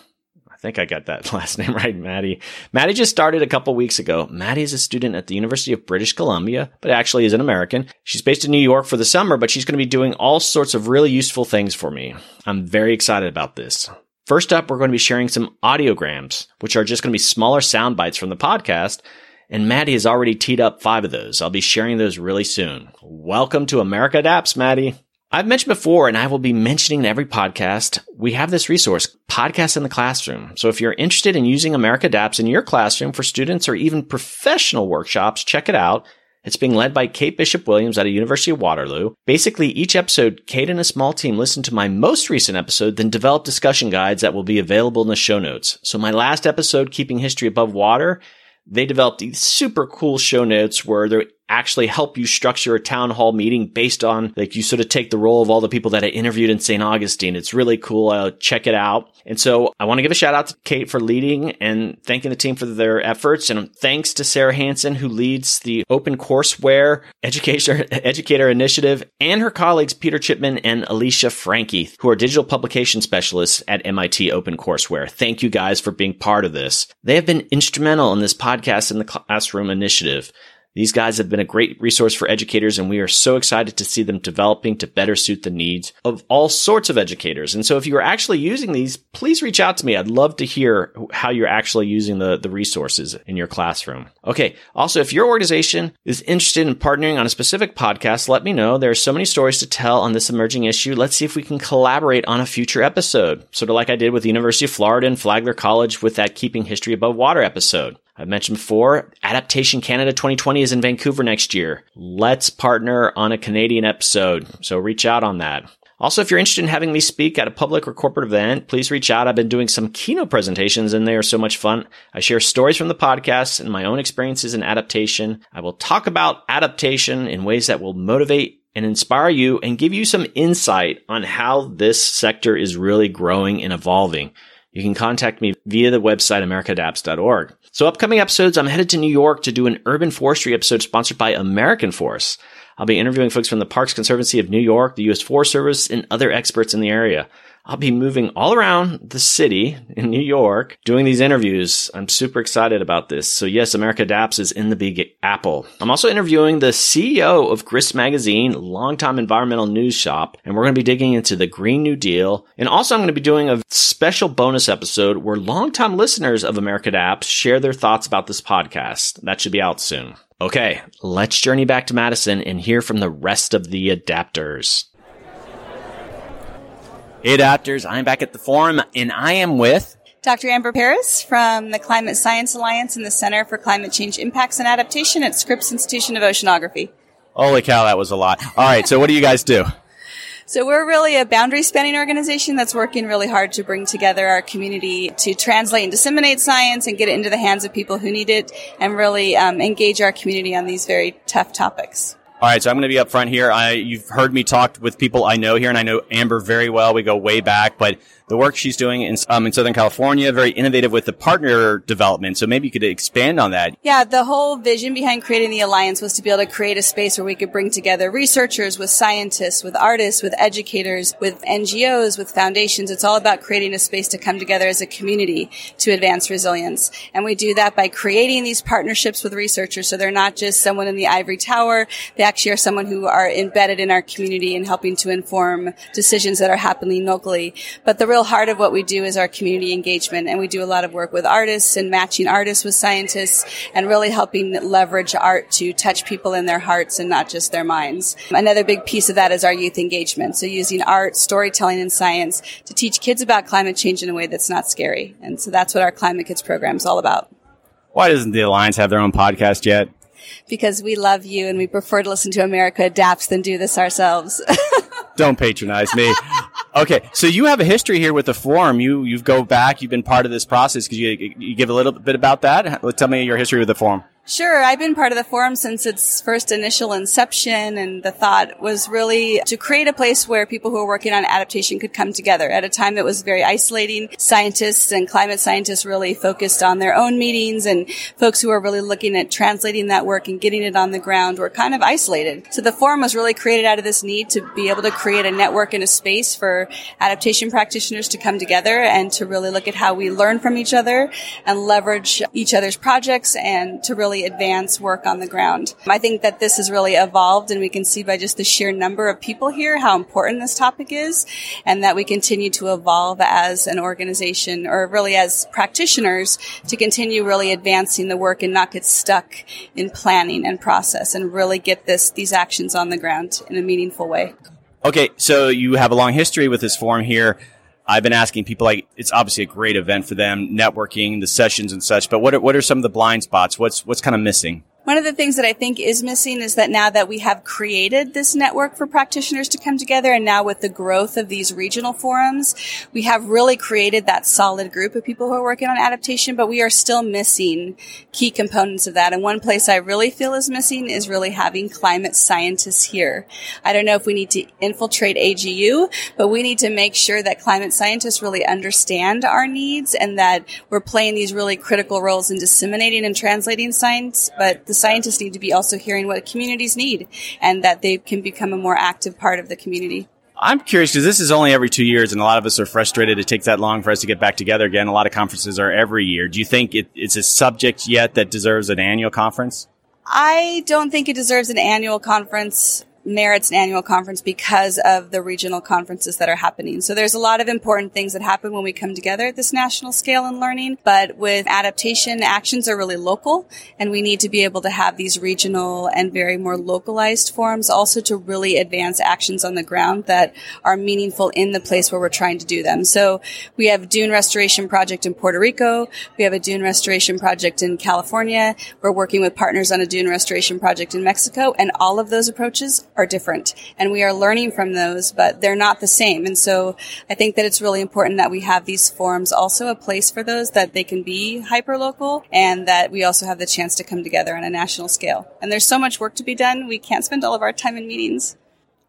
I think I got that last name right, Maddie. Maddie just started a couple weeks ago. Maddie is a student at the University of British Columbia, but actually is an American. She's based in New York for the summer, but she's going to be doing all sorts of really useful things for me. I'm very excited about this. First up, we're going to be sharing some audiograms, which are just going to be smaller sound bites from the podcast. And Maddie has already teed up five of those. I'll be sharing those really soon. Welcome to America Adapts, Maddie. I've mentioned before, and I will be mentioning in every podcast, we have this resource, Podcast in the Classroom. So if you're interested in using America Adapts in your classroom for students or even professional workshops, check it out. It's being led by Kate Bishop Williams at a University of Waterloo. Basically, each episode, Kate and a small team listen to my most recent episode, then develop discussion guides that will be available in the show notes. So my last episode, Keeping History Above Water, they developed these super cool show notes where they're actually help you structure a town hall meeting based on like you sort of take the role of all the people that I interviewed in St. Augustine. It's really cool. Check it out. And so I want to give a shout out to Kate for leading and thanking the team for their efforts. And thanks to Sarah Hansen, who leads the Open Courseware Educator, Educator Initiative, and her colleagues Peter Chipman and Alicia Frankie, who are digital publication specialists at MIT Open Courseware. Thank you guys for being part of this. They have been instrumental in this podcast in the classroom initiative. These guys have been a great resource for educators and we are so excited to see them developing to better suit the needs of all sorts of educators. And so if you are actually using these, please reach out to me. I'd love to hear how you're actually using the, the resources in your classroom. Okay. Also, if your organization is interested in partnering on a specific podcast, let me know. There are so many stories to tell on this emerging issue. Let's see if we can collaborate on a future episode. Sort of like I did with the University of Florida and Flagler College with that Keeping History Above Water episode. I've mentioned before, Adaptation Canada 2020 is in Vancouver next year. Let's partner on a Canadian episode. So reach out on that. Also, if you're interested in having me speak at a public or corporate event, please reach out. I've been doing some keynote presentations and they are so much fun. I share stories from the podcast and my own experiences in adaptation. I will talk about adaptation in ways that will motivate and inspire you and give you some insight on how this sector is really growing and evolving. You can contact me via the website americaadapts.org. So upcoming episodes, I'm headed to New York to do an urban forestry episode sponsored by American Forests. I'll be interviewing folks from the Parks Conservancy of New York, the U.S. Forest Service, and other experts in the area. I'll be moving all around the city in New York doing these interviews. I'm super excited about this. So yes, America Adapts is in the Big Apple. I'm also interviewing the CEO of Grist Magazine, longtime environmental news shop, and we're going to be digging into the Green New Deal. And also I'm going to be doing a special bonus episode where longtime listeners of America Adapts share their thoughts about this podcast. That should be out soon. Okay, let's journey back to Madison and hear from the rest of the adapters. Hey, adapters, I'm back at the forum and I am with Dr. Amber Pairis from the Climate Science Alliance and the Center for Climate Change Impacts and Adaptation at Scripps Institution of Oceanography. Holy cow, that was a lot. All right, so what do you guys do? So we're really a boundary spanning organization that's working really hard to bring together our community to translate and disseminate science and get it into the hands of people who need it and really um, engage our community on these very tough topics. All right, so I'm going to be up front here. I, you've heard me talk with people I know here, and I know Amber very well. We go way back, but the work she's doing in, um, in Southern California, very innovative with the partner development. So maybe you could expand on that. Yeah, the whole vision behind creating the alliance was to be able to create a space where we could bring together researchers with scientists, with artists, with educators, with NGOs, with foundations. It's all about creating a space to come together as a community to advance resilience. And we do that by creating these partnerships with researchers. So they're not just someone in the ivory tower. They actually are someone who are embedded in our community and helping to inform decisions that are happening locally. But the real heart of what we do is our community engagement, and we do a lot of work with artists and matching artists with scientists, and really helping leverage art to touch people in their hearts and not just their minds. Another big piece of that is our youth engagement. So using art, storytelling, and science to teach kids about climate change in a way that's not scary. And so that's what our Climate Kids program is all about. Why doesn't the Alliance have their own podcast yet? Because we love you and we prefer to listen to America Adapts than do this ourselves. Don't patronize me. Okay, so you have a history here with the forum. You you go back. You've been part of this process. Could you, you give a little bit about that? Tell me your history with the forum. Sure. I've been part of the forum since its first initial inception. And the thought was really to create a place where people who are working on adaptation could come together at a time that was very isolating. Scientists and climate scientists really focused on their own meetings and folks who are really looking at translating that work and getting it on the ground were kind of isolated. So the forum was really created out of this need to be able to create a network and a space for adaptation practitioners to come together and to really look at how we learn from each other and leverage each other's projects and to really really advance work on the ground. I think that this has really evolved and we can see by just the sheer number of people here how important this topic is and that we continue to evolve as an organization or really as practitioners to continue really advancing the work and not get stuck in planning and process and really get this, these actions on the ground in a meaningful way. Okay, so you have a long history with this forum here. I've been asking people like it's obviously a great event for them, networking, the sessions and such. But what are, what are some of the blind spots? What's what's kind of missing? One of the things that I think is missing is that now that we have created this network for practitioners to come together and now with the growth of these regional forums, we have really created that solid group of people who are working on adaptation, but we are still missing key components of that. And one place I really feel is missing is really having climate scientists here. I don't know if we need to infiltrate AGU, but we need to make sure that climate scientists really understand our needs and that we're playing these really critical roles in disseminating and translating science, but the scientists need to be also hearing what communities need and that they can become a more active part of the community. I'm curious because this is only every two years, and a lot of us are frustrated it takes that long for us to get back together again. A lot of conferences are every year. Do you think it, it's a subject yet that deserves an annual conference? I don't think it deserves an annual conference merits an annual conference because of the regional conferences that are happening. So there's a lot of important things that happen when we come together at this national scale in learning, but with adaptation, actions are really local and we need to be able to have these regional and very more localized forums also to really advance actions on the ground that are meaningful in the place where we're trying to do them. So we have dune restoration project in Puerto Rico. We have a dune restoration project in California. We're working with partners on a dune restoration project in Mexico and all of those approaches are different and we are learning from those, but they're not the same. And so I think that it's really important that we have these forums also a place for those that they can be hyper local and that we also have the chance to come together on a national scale. And there's so much work to be done. We can't spend all of our time in meetings.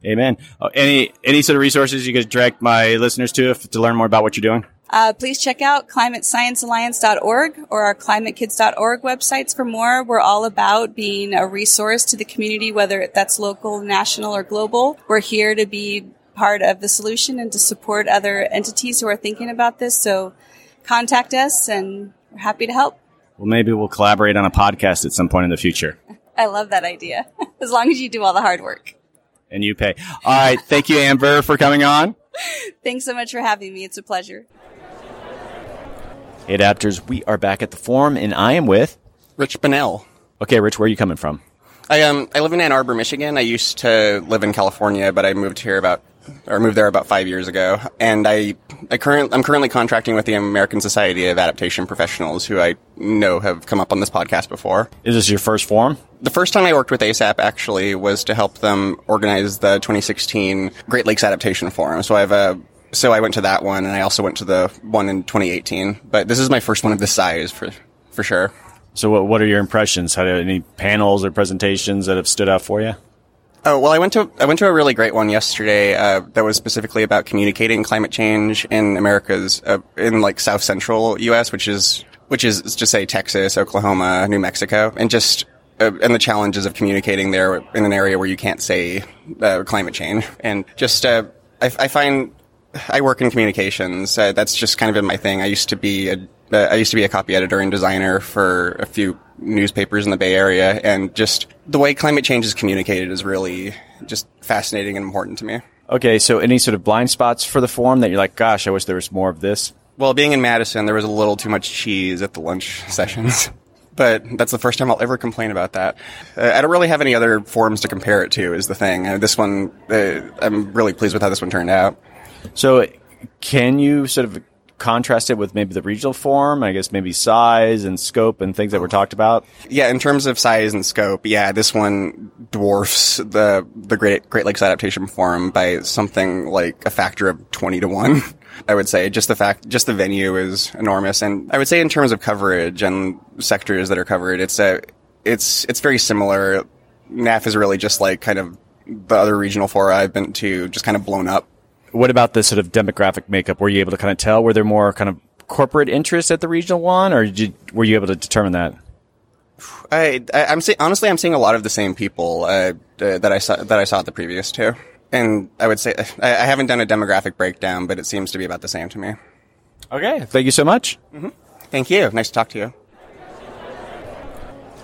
Amen. Oh, any any sort of resources you could direct my listeners to if, to learn more about what you're doing? Uh, please check out climatesciencealliance.org or our climatekids.org websites for more. We're all about being a resource to the community, whether that's local, national, or global. We're here to be part of the solution and to support other entities who are thinking about this. So contact us and we're happy to help. Well, maybe we'll collaborate on a podcast at some point in the future. I love that idea. as long as you do all the hard work. And you pay. All right. Thank you, Amber, for coming on. Thanks so much for having me. It's a pleasure. Hey, adapters, we are back at the forum, and I am with Rich Bonnell. Okay, Rich, where are you coming from? I um I live in Ann Arbor, Michigan. I used to live in California, but I moved here about or moved there about five years ago. And I I current I'm currently contracting with the American Society of Adaptation Professionals, who I know have come up on this podcast before. Is this your first forum? The first time I worked with ASAP actually was to help them organize the 2016 Great Lakes Adaptation Forum. So I have a so I went to that one, and I also went to the one in 2018. But this is my first one of this size for for sure. So, what what are your impressions? Had any panels or presentations that have stood out for you? Oh well, I went to I went to a really great one yesterday uh, that was specifically about communicating climate change in America's uh, in like South Central U.S., which is which is just say Texas, Oklahoma, New Mexico, and just uh, and the challenges of communicating there in an area where you can't say uh, climate change, and just uh, I, I find I work in communications. Uh, that's just kind of been my thing. I used to be a uh, I used to be a copy editor and designer for a few newspapers in the Bay Area, and just the way climate change is communicated is really just fascinating and important to me. Okay, so any sort of blind spots for the forum that you're like, gosh, I wish there was more of this? Well, being in Madison, there was a little too much cheese at the lunch sessions. but that's the first time I'll ever complain about that. Uh, I don't really have any other forums to compare it to. Is the thing. Uh, this one, uh, I'm really pleased with how this one turned out. So, can you sort of contrast it with maybe the regional form? I guess maybe size and scope and things that were talked about. Yeah, in terms of size and scope, yeah, this one dwarfs the the Great Great Lakes Adaptation Forum by something like a factor of twenty to one. I would say just the fact, just the venue is enormous, and I would say in terms of coverage and sectors that are covered, it's a, it's it's very similar. NAF is really just like kind of the other regional fora I've been to, just kind of blown up what about the sort of demographic makeup? Were you able to kind of tell? Were there more kind of corporate interests at the regional one, or you, were you able to determine that? I, I am see, honestly I'm seeing a lot of the same people uh, uh, that I saw that I saw at the previous two, and I would say I, I, haven't done a demographic breakdown, but it seems to be about the same to me. Okay, thank you so much. Mm-hmm. Thank you. Nice to talk to you.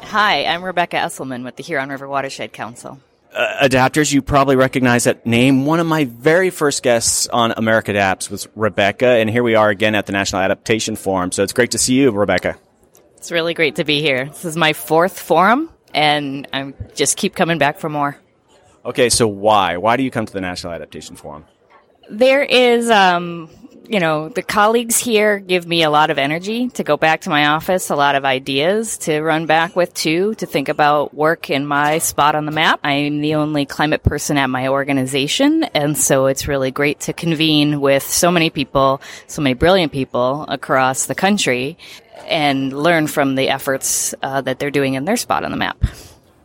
Hi, I'm Rebecca Esselman with the Huron River Watershed Council uh, adapters, you probably recognize that name. One of my very first guests on America Adapts was Rebecca, and here we are again at the National Adaptation Forum. So it's great to see you, Rebecca. It's really great to be here. This is my fourth forum, and I just keep coming back for more. Okay, so why? Why do you come to the National Adaptation Forum? There is um, you know, the colleagues here give me a lot of energy to go back to my office, a lot of ideas to run back with too, to think about work in my spot on the map. I'm the only climate person at my organization. And so it's really great to convene with so many people, so many brilliant people across the country and learn from the efforts uh, that they're doing in their spot on the map.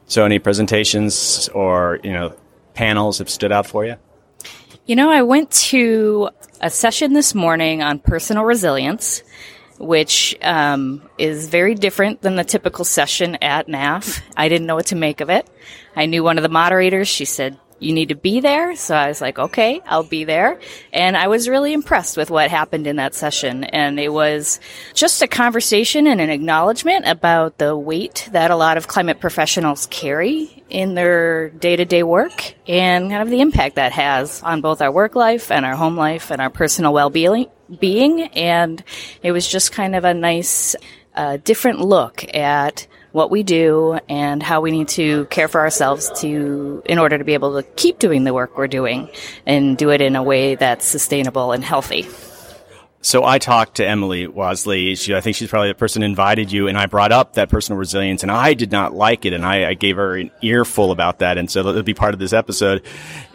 So any presentations or, you know, panels have stood out for you? You know, I went to a session this morning on personal resilience, which um, is very different than the typical session at NAF. I didn't know what to make of it. I knew one of the moderators. She said, you need to be there. So I was like, okay, I'll be there. And I was really impressed with what happened in that session. And it was just a conversation and an acknowledgement about the weight that a lot of climate professionals carry in their day to day work and kind of the impact that has on both our work life and our home life and our personal well being. And it was just kind of a nice, uh, different look at what we do and how we need to care for ourselves to in order to be able to keep doing the work we're doing and do it in a way that's sustainable and healthy. So I talked to Emily Wasley. She, I think she's probably the person who invited you, and I brought up that personal resilience, and I did not like it, and I, I gave her an earful about that, and so it'll be part of this episode.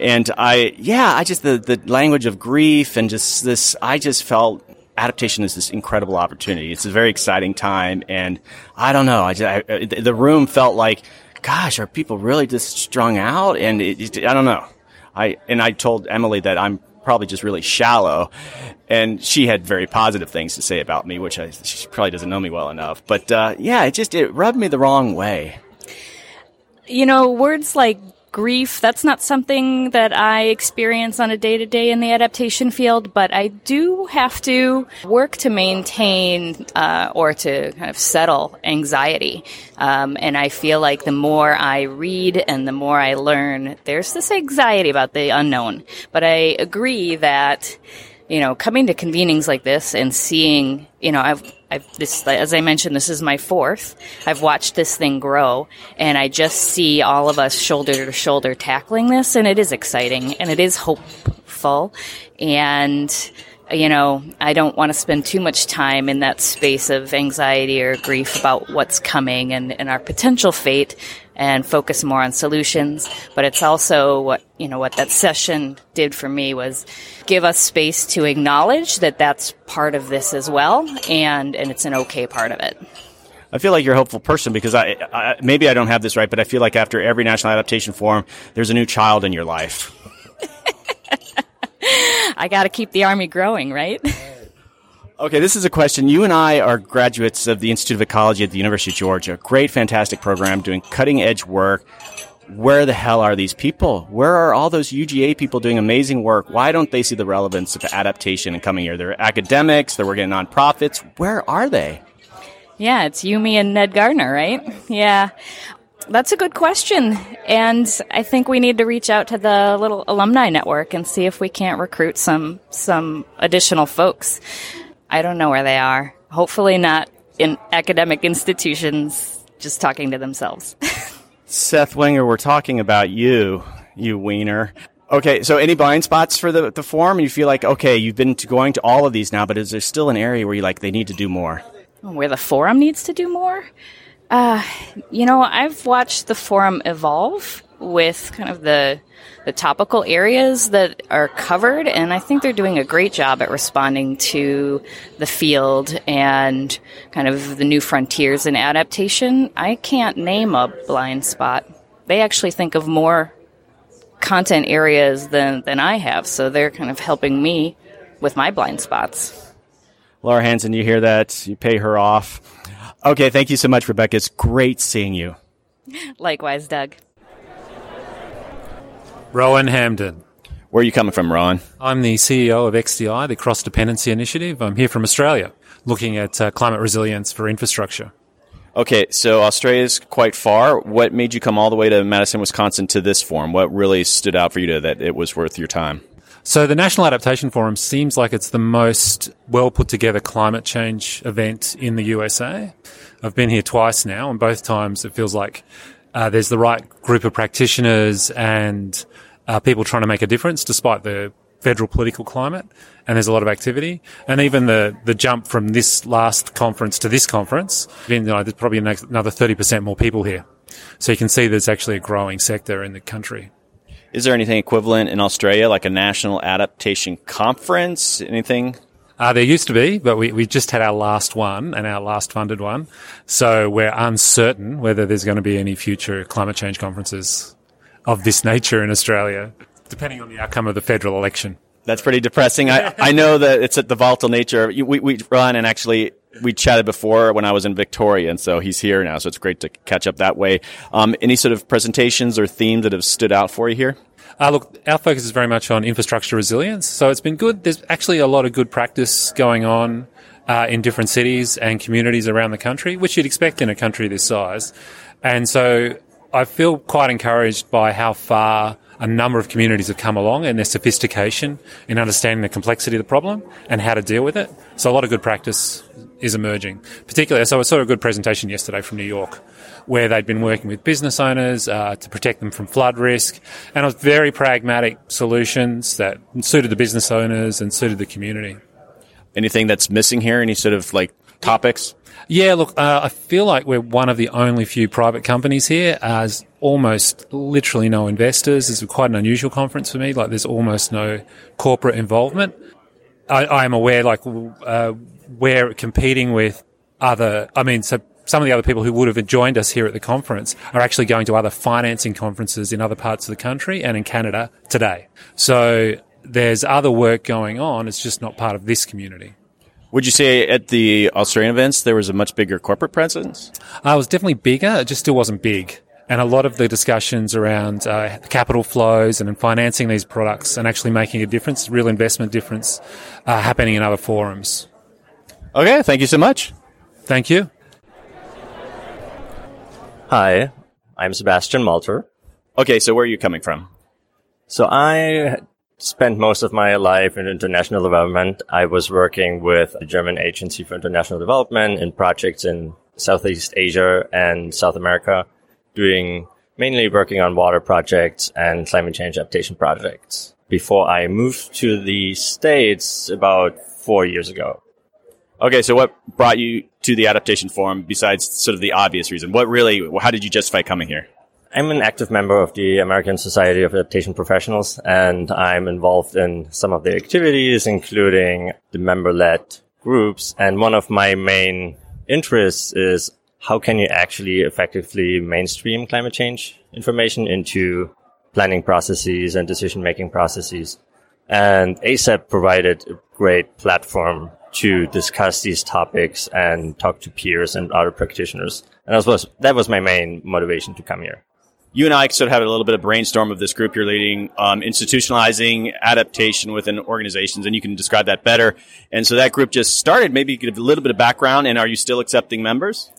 And I, yeah, I just the the language of grief and just this, I just felt adaptation is this incredible opportunity. It's a very exciting time, and I don't know. I, just, I the room felt like, gosh, are people really just strung out? And it, it, I don't know. I and I told Emily that I'm probably just really shallow, and she had very positive things to say about me, which I, she probably doesn't know me well enough. But uh, yeah, it just it rubbed me the wrong way. You know, words like grief. That's not something that I experience on a day to day in the adaptation field, but I do have to work to maintain uh, or to kind of settle anxiety. Um, and I feel like the more I read and the more I learn, there's this anxiety about the unknown. But I agree that you know, coming to convenings like this and seeing, you know, I've, I've this, as I mentioned, this is my fourth. I've watched this thing grow and I just see all of us shoulder to shoulder tackling this and it is exciting and it is hopeful and, you know, I don't want to spend too much time in that space of anxiety or grief about what's coming and, and our potential fate and focus more on solutions. But it's also what, you know, what that session did for me was give us space to acknowledge that that's part of this as well. And, and it's an okay part of it. I feel like you're a hopeful person because I, I, maybe I don't have this right, but I feel like after every national adaptation forum, there's a new child in your life. I got to keep the army growing, right? Okay, this is a question. You and I are graduates of the Institute of Ecology at the University of Georgia. Great, fantastic program doing cutting edge work. Where the hell are these people? Where are all those UGA people doing amazing work? Why don't they see the relevance of adaptation in coming here? They're academics, they're working in nonprofits. Where are they? Yeah, it's you, me, and Ned Gardner, right? Yeah. That's a good question. And I think we need to reach out to the little alumni network and see if we can't recruit some, some additional folks. I don't know where they are. Hopefully not in academic institutions just talking to themselves. Seth Wenger, we're talking about you, you wiener. Okay, so any blind spots for the, the forum? You feel like, okay, you've been to going to all of these now, but is there still an area where you like they need to do more? Where the forum needs to do more? Uh, you know, I've watched the forum evolve with kind of the the topical areas that are covered, and I think they're doing a great job at responding to the field and kind of the new frontiers in adaptation. I can't name a blind spot. They actually think of more content areas than, than I have, so they're kind of helping me with my blind spots. Lara Hansen, you hear that? You pay her off. Okay, thank you so much, Rebecca. It's great seeing you. Likewise, Doug. Rohan Hamden. Where are you coming from, Rohan? I'm the CEO of XDI, the Cross Dependency Initiative. I'm here from Australia, looking at uh, climate resilience for infrastructure. Okay, so Australia's quite far. What made you come all the way to Madison, Wisconsin to this forum? What really stood out for you to, that it was worth your time? So the National Adaptation Forum seems like it's the most well put together climate change event in the USA. I've been here twice now, and both times it feels like uh, there's the right group of practitioners and uh, people trying to make a difference, despite the federal political climate, and there's a lot of activity. And even the, the jump from this last conference to this conference, you know, there's probably another 30% more people here. So you can see there's actually a growing sector in the country. Is there anything equivalent in Australia, like a national adaptation conference? Anything? Uh, there used to be, but we, we just had our last one and our last funded one. So we're uncertain whether there's going to be any future climate change conferences of this nature in Australia, depending on the outcome of the federal election. That's pretty depressing. I, I know that it's at the volatile nature. We, we run and actually we chatted before when I was in Victoria, and so he's here now. So it's great to catch up that way. Um, any sort of presentations or themes that have stood out for you here? Uh, look, our focus is very much on infrastructure resilience. So it's been good. There's actually a lot of good practice going on uh, in different cities and communities around the country, which you'd expect in a country this size. And so I feel quite encouraged by how far a number of communities have come along and their sophistication in understanding the complexity of the problem and how to deal with it. So a lot of good practice is emerging. Particularly, so I saw a good presentation yesterday from New York where they'd been working with business owners uh, to protect them from flood risk, and it was very pragmatic solutions that suited the business owners and suited the community. Anything that's missing here? Any sort of like topics? Yeah, look, uh, I feel like we're one of the only few private companies here. As almost literally no investors. This is quite an unusual conference for me. Like, there's almost no corporate involvement. I, I am aware, like, uh, we're competing with other. I mean, so some of the other people who would have joined us here at the conference are actually going to other financing conferences in other parts of the country and in Canada today. So there's other work going on. It's just not part of this community. Would you say at the Australian events there was a much bigger corporate presence? Uh, it was definitely bigger. It just still wasn't big. And a lot of the discussions around uh, capital flows and financing these products and actually making a difference, real investment difference, uh, happening in other forums. Okay, thank you so much. Thank you. Hi, I'm Sebastian Malter. Okay, so where are you coming from? So I spent most of my life in international development. I was working with the German Agency for International Development in projects in Southeast Asia and South America, doing mainly working on water projects and climate change adaptation projects before I moved to the States about four years ago. Okay, so what brought you to the adaptation forum besides sort of the obvious reason? What really, how did you justify coming here? I'm an active member of the American Society of Adaptation Professionals, and I'm involved in some of the activities, including the member-led groups. And one of my main interests is how can you actually effectively mainstream climate change information into planning processes and decision-making processes. And ASAP provided a great platform to discuss these topics and talk to peers and other practitioners. And that was, that was my main motivation to come here you and I sort of had a little bit of brainstorm of this group you're leading, um, institutionalizing adaptation within organizations, and you can describe that better. And so that group just started. Maybe you could give a little bit of background. And are you still accepting members?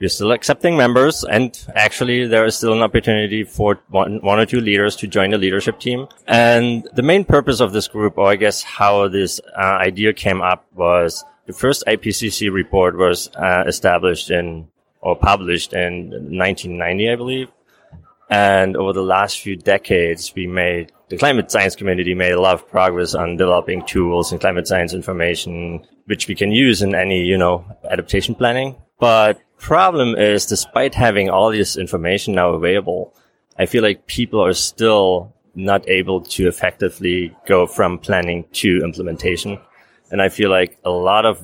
We're still accepting members, and actually, there is still an opportunity for one, one or two leaders to join the leadership team. And the main purpose of this group, or I guess how this uh, idea came up, was the first IPCC report was uh, established in or published in 1990, I believe and over the last few decades, we made the climate science community made a lot of progress on developing tools and climate science information, which we can use in any, you know, adaptation planning. But problem is, despite having all this information now available, I feel like people are still not able to effectively go from planning to implementation. And I feel like a lot of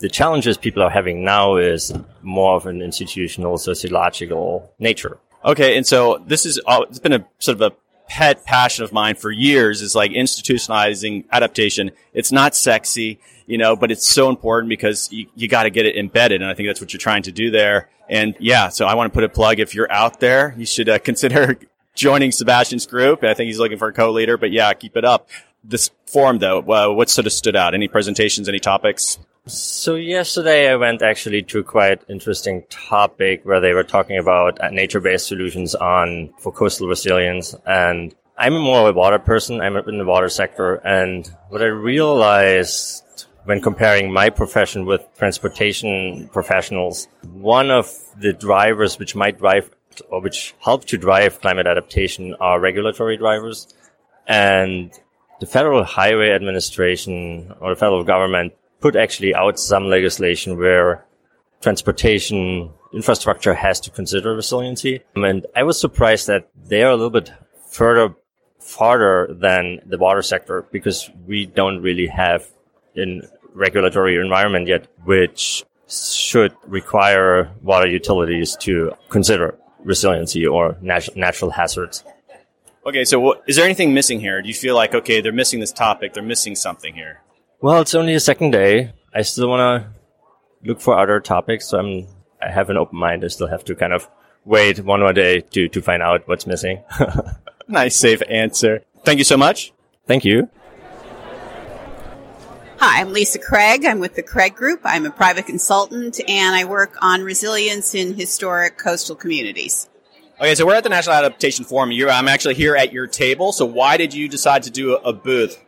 the challenges people are having now is more of an institutional sociological nature. Okay, and so this is all, it's been a sort of a pet passion of mine for years is like institutionalizing adaptation. It's not sexy, you know, but it's so important because you, you got to get it embedded. And I think that's what you're trying to do there. And yeah, so I want to put a plug. If you're out there, you should uh, consider joining Sebastian's group. I think he's looking for a co-leader, but yeah, keep it up. This forum though, uh, what sort of stood out? Any presentations, any topics? So yesterday I went actually to a quite interesting topic where they were talking about uh, nature-based solutions on for coastal resilience. And I'm more of a water person. I'm in the water sector. And what I realized when comparing my profession with transportation professionals, one of the drivers which might drive or which help to drive climate adaptation are regulatory drivers. And the Federal Highway Administration or the federal government put actually out some legislation where transportation infrastructure has to consider resiliency. And I was surprised that they are a little bit further farther than the water sector because we don't really have a regulatory environment yet which should require water utilities to consider resiliency or nat- natural hazards. Okay, so what, is there anything missing here? Do you feel like okay, they're missing this topic, they're missing something here? Well, it's only the second day. I still want to look for other topics, so I'm I have an open mind. I still have to kind of wait one more day to to find out what's missing. nice, safe answer. Thank you so much. Thank you. Hi, I'm Lisa Craig. I'm with the Craig Group. I'm a private consultant and I work on resilience in historic coastal communities. Okay, so we're at the National Adaptation Forum. You're, I'm actually here at your table. So why did you decide to do a, a booth?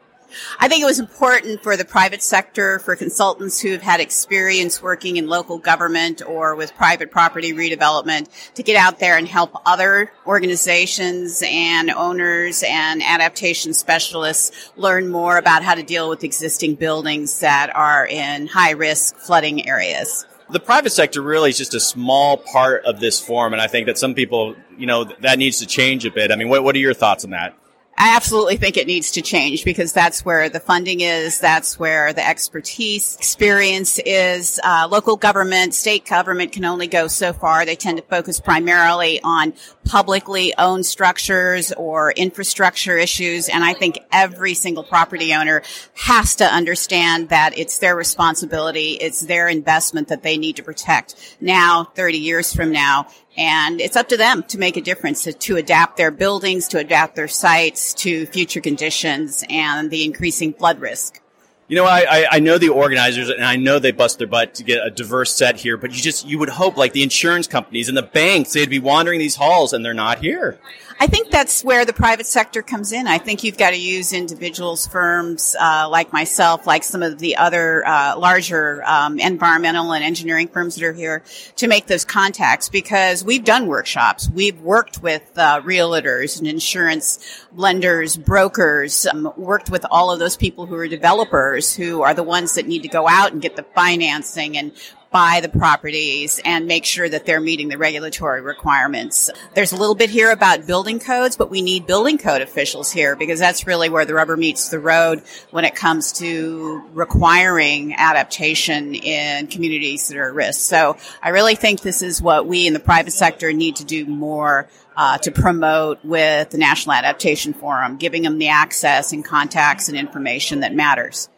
I think it was important for the private sector, for consultants who've had experience working in local government or with private property redevelopment to get out there and help other organizations and owners and adaptation specialists learn more about how to deal with existing buildings that are in high risk flooding areas the private sector really is just a small part of this forum, and I think that some people, you know, that needs to change a bit. I mean, what, what are your thoughts on that? I absolutely think it needs to change because that's where the funding is. That's where the expertise, experience is. Uh, local government, state government can only go so far. They tend to focus primarily on publicly owned structures or infrastructure issues. And I think every single property owner has to understand that it's their responsibility. It's their investment that they need to protect now, 30 years from now. And it's up to them to make a difference, to, to, adapt their buildings, to adapt their sites to future conditions and the increasing flood risk. You know, I, I know the organizers and I know they bust their butt to get a diverse set here, but you just, you would hope like the insurance companies and the banks, they'd be wandering these halls and they're not here. I think that's where the private sector comes in. I think you've got to use individuals, firms uh, like myself, like some of the other uh, larger um, environmental and engineering firms that are here to make those contacts because we've done workshops. We've worked with uh, realtors and insurance lenders, brokers, um, worked with all of those people who are developers who are the ones that need to go out and get the financing and buy the properties and make sure that they're meeting the regulatory requirements. There's a little bit here about building codes, but we need building code officials here because that's really where the rubber meets the road when it comes to requiring adaptation in communities that are at risk. So I really think this is what we in the private sector need to do more uh, to promote with the National Adaptation Forum, giving them the access and contacts and information that matters.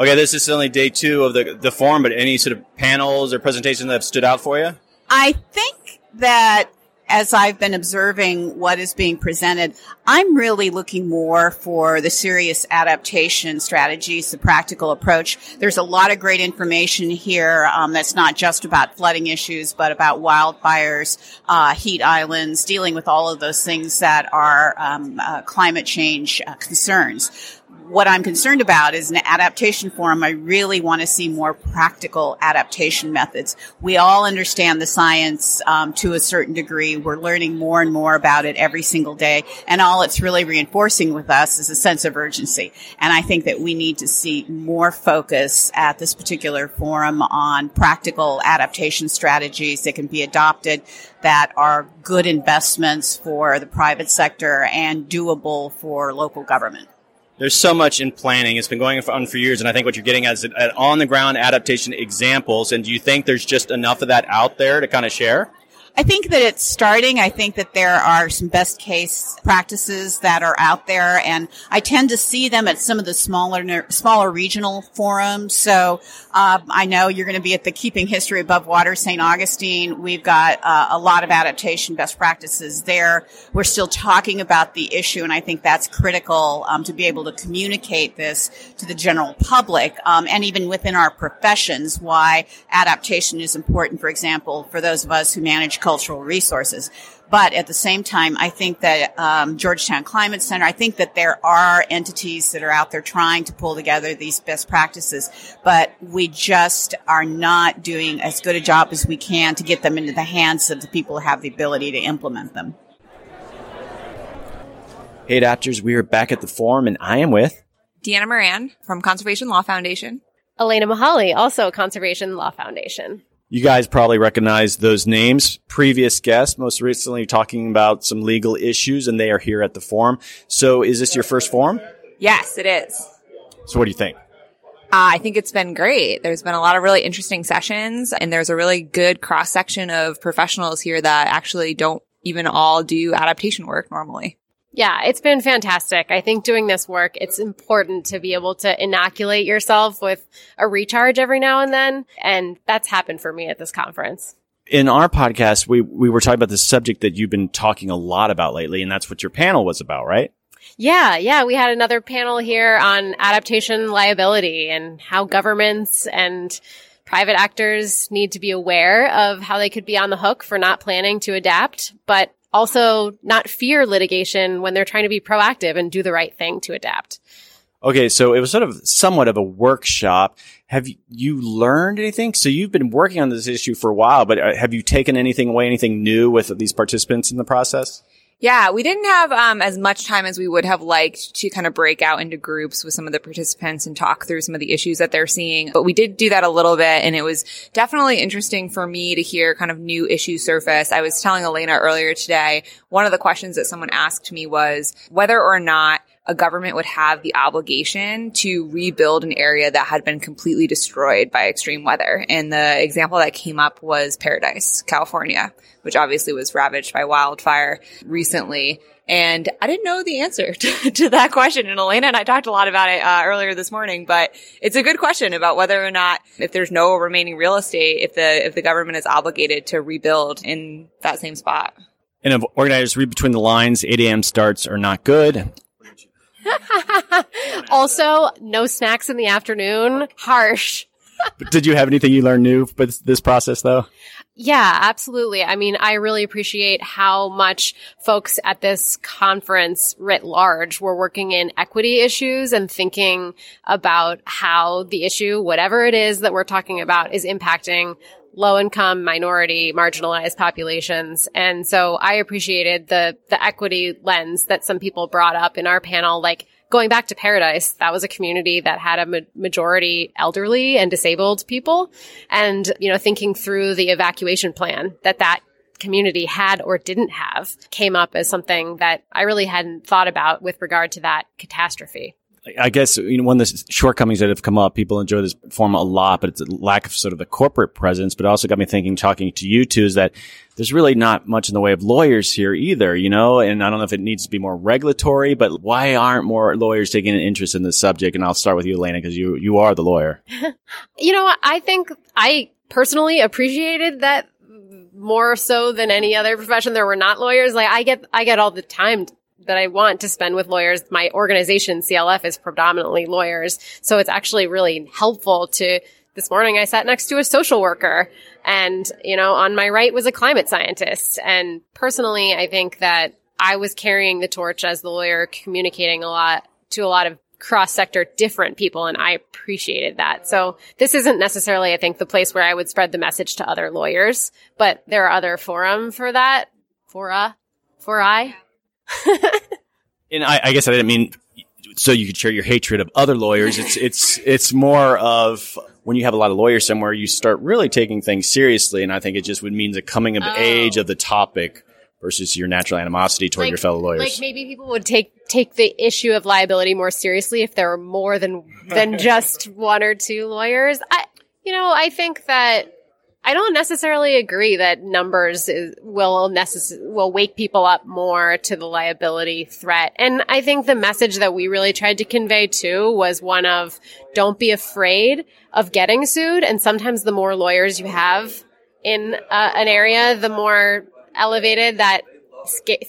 Okay, this is only day two of the, the forum, but any sort of panels or presentations that have stood out for you? I think that as I've been observing what is being presented, I'm really looking more for the serious adaptation strategies, the practical approach. There's a lot of great information here um, that's not just about flooding issues, but about wildfires, uh, heat islands, dealing with all of those things that are um, uh, climate change uh, concerns what I'm concerned about is an adaptation forum. I really want to see more practical adaptation methods. We all understand the science um, to a certain degree. We're learning more and more about it every single day, and all it's really reinforcing with us is a sense of urgency. And I think that we need to see more focus at this particular forum on practical adaptation strategies that can be adopted that are good investments for the private sector and doable for local government there's so much in planning. It's been going on for years, and I think what you're getting at is on the ground adaptation examples. And do you think there's just enough of that out there to kind of share? I think that it's starting. I think that there are some best case practices that are out there, and I tend to see them at some of the smaller, smaller regional forums. So uh, I know you're going to be at the Keeping History Above Water St. Augustine. We've got uh, a lot of adaptation best practices there. We're still talking about the issue, and I think that's critical um, to be able to communicate this to the general public um, and even within our professions. Why adaptation is important, for example, for those of us who manage cultural resources. But at the same time, I think that um, Georgetown Climate Center, I think that there are entities that are out there trying to pull together these best practices, but we just are not doing as good a job as we can to get them into the hands of the people who have the ability to implement them. Hey, adapters, we are back at the forum, and I am with Deanna Moran from Conservation Law Foundation. Elena Mihaly, also Conservation Law Foundation. You guys probably recognize those names. Previous guests, most recently talking about some legal issues, and they are here at the forum. So, is this your first forum? Yes, it is. So, what do you think? Uh, I think it's been great. There's been a lot of really interesting sessions, and there's a really good cross section of professionals here that actually don't even all do adaptation work normally. Yeah, it's been fantastic. I think doing this work, it's important to be able to inoculate yourself with a recharge every now and then. And that's happened for me at this conference. In our podcast, we, we were talking about the subject that you've been talking a lot about lately, and that's what your panel was about, right? Yeah, yeah. We had another panel here on adaptation liability and how governments and private actors need to be aware of how they could be on the hook for not planning to adapt, but also not fear litigation when they're trying to be proactive and do the right thing to adapt. Okay, so it was sort of somewhat of a workshop. Have you learned anything? So you've been working on this issue for a while, but uh, have you taken anything away, anything new with these participants in the process? Yeah, we didn't have um, as much time as we would have liked to kind of break out into groups with some of the participants and talk through some of the issues that they're seeing. But we did do that a little bit, and it was definitely interesting for me to hear kind of new issues surface. I was telling Elena earlier today, one of the questions that someone asked me was whether or not a government would have the obligation to rebuild an area that had been completely destroyed by extreme weather. And the example that came up was Paradise, California, which obviously was ravaged by wildfire recently. And I didn't know the answer to, to that question. And Elena and I talked a lot about it uh, earlier this morning, but it's a good question about whether or not, if there's no remaining real estate, if the, if the government is obligated to rebuild in that same spot. And if organizers read between the lines, 8 a.m. starts are not good. also, no snacks in the afternoon. Harsh. Did you have anything you learned new with this process though? Yeah, absolutely. I mean, I really appreciate how much folks at this conference writ large were working in equity issues and thinking about how the issue, whatever it is that we're talking about, is impacting low income, minority, marginalized populations. And so I appreciated the, the equity lens that some people brought up in our panel, like going back to Paradise, that was a community that had a ma- majority elderly and disabled people. And, you know, thinking through the evacuation plan that that community had or didn't have came up as something that I really hadn't thought about with regard to that catastrophe. I guess you know one of the shortcomings that have come up. People enjoy this form a lot, but it's a lack of sort of the corporate presence. But also got me thinking, talking to you two, is that there's really not much in the way of lawyers here either. You know, and I don't know if it needs to be more regulatory, but why aren't more lawyers taking an interest in this subject? And I'll start with you, Elena, because you you are the lawyer. you know, I think I personally appreciated that more so than any other profession. There were not lawyers. Like I get, I get all the time that I want to spend with lawyers. My organization, CLF, is predominantly lawyers. So it's actually really helpful to, this morning I sat next to a social worker and, you know, on my right was a climate scientist. And personally, I think that I was carrying the torch as the lawyer, communicating a lot to a lot of cross sector different people and I appreciated that. So this isn't necessarily, I think, the place where I would spread the message to other lawyers, but there are other forum for that. Fora, for I. and I, I guess I didn't mean so you could share your hatred of other lawyers. It's it's it's more of when you have a lot of lawyers somewhere, you start really taking things seriously, and I think it just would mean the coming of Oh. age of the topic versus your natural animosity toward your fellow lawyers. Like maybe people would take take the issue of liability more seriously if there were more than than just one or two lawyers. I you know, I think that I don't necessarily agree that numbers is, will necess- will wake people up more to the liability threat. And I think the message that we really tried to convey too was one of don't be afraid of getting sued. And sometimes the more lawyers you have in uh, an area, the more elevated that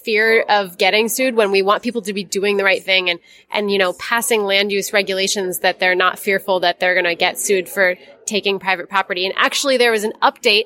fear of getting sued when we want people to be doing the right thing and and you know passing land use regulations that they're not fearful that they're going to get sued for taking private property. And actually there was an update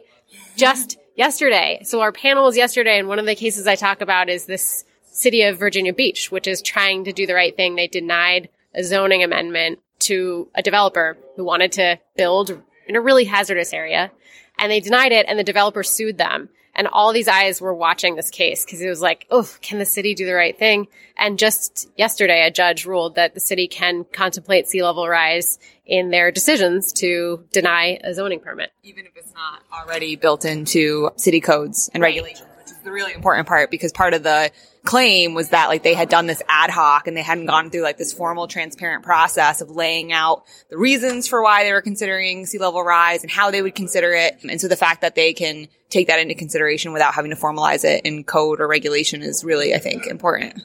just yesterday. So our panel was yesterday and one of the cases I talk about is this city of Virginia Beach which is trying to do the right thing. They denied a zoning amendment to a developer who wanted to build in a really hazardous area and they denied it and the developer sued them And all these eyes were watching this case because it was like, oh, can the city do the right thing? And just yesterday, a judge ruled that the city can contemplate sea level rise in their decisions to deny a zoning permit. Even if it's not already built into city codes and regulations, the really important part because part of the claim was that like they had done this ad hoc and they hadn't gone through like this formal transparent process of laying out the reasons for why they were considering sea level rise and how they would consider it. And so the fact that they can take that into consideration without having to formalize it in code or regulation is really, I think, important.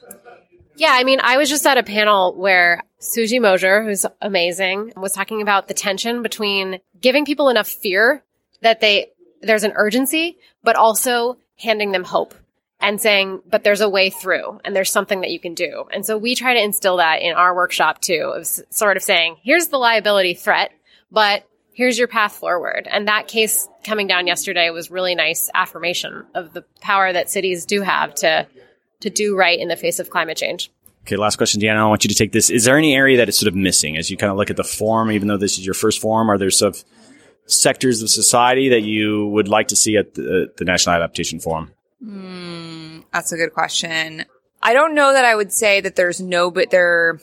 Yeah, I mean, I was just at a panel where Susi Moser, who's amazing, was talking about the tension between giving people enough fear that they there's an urgency, but also handing them hope and saying, but there's a way through and there's something that you can do. And so we try to instill that in our workshop too, of sort of saying, here's the liability threat, but here's your path forward. And that case coming down yesterday was really nice affirmation of the power that cities do have to, to do right in the face of climate change. Okay, last question, Deanna. I want you to take this. Is there any area that is sort of missing as you kind of look at the form, even though this is your first form? Are there sort of sectors of society that you would like to see at the, the National Adaptation Forum? Mm, that's a good question. I don't know that I would say that there's no, but there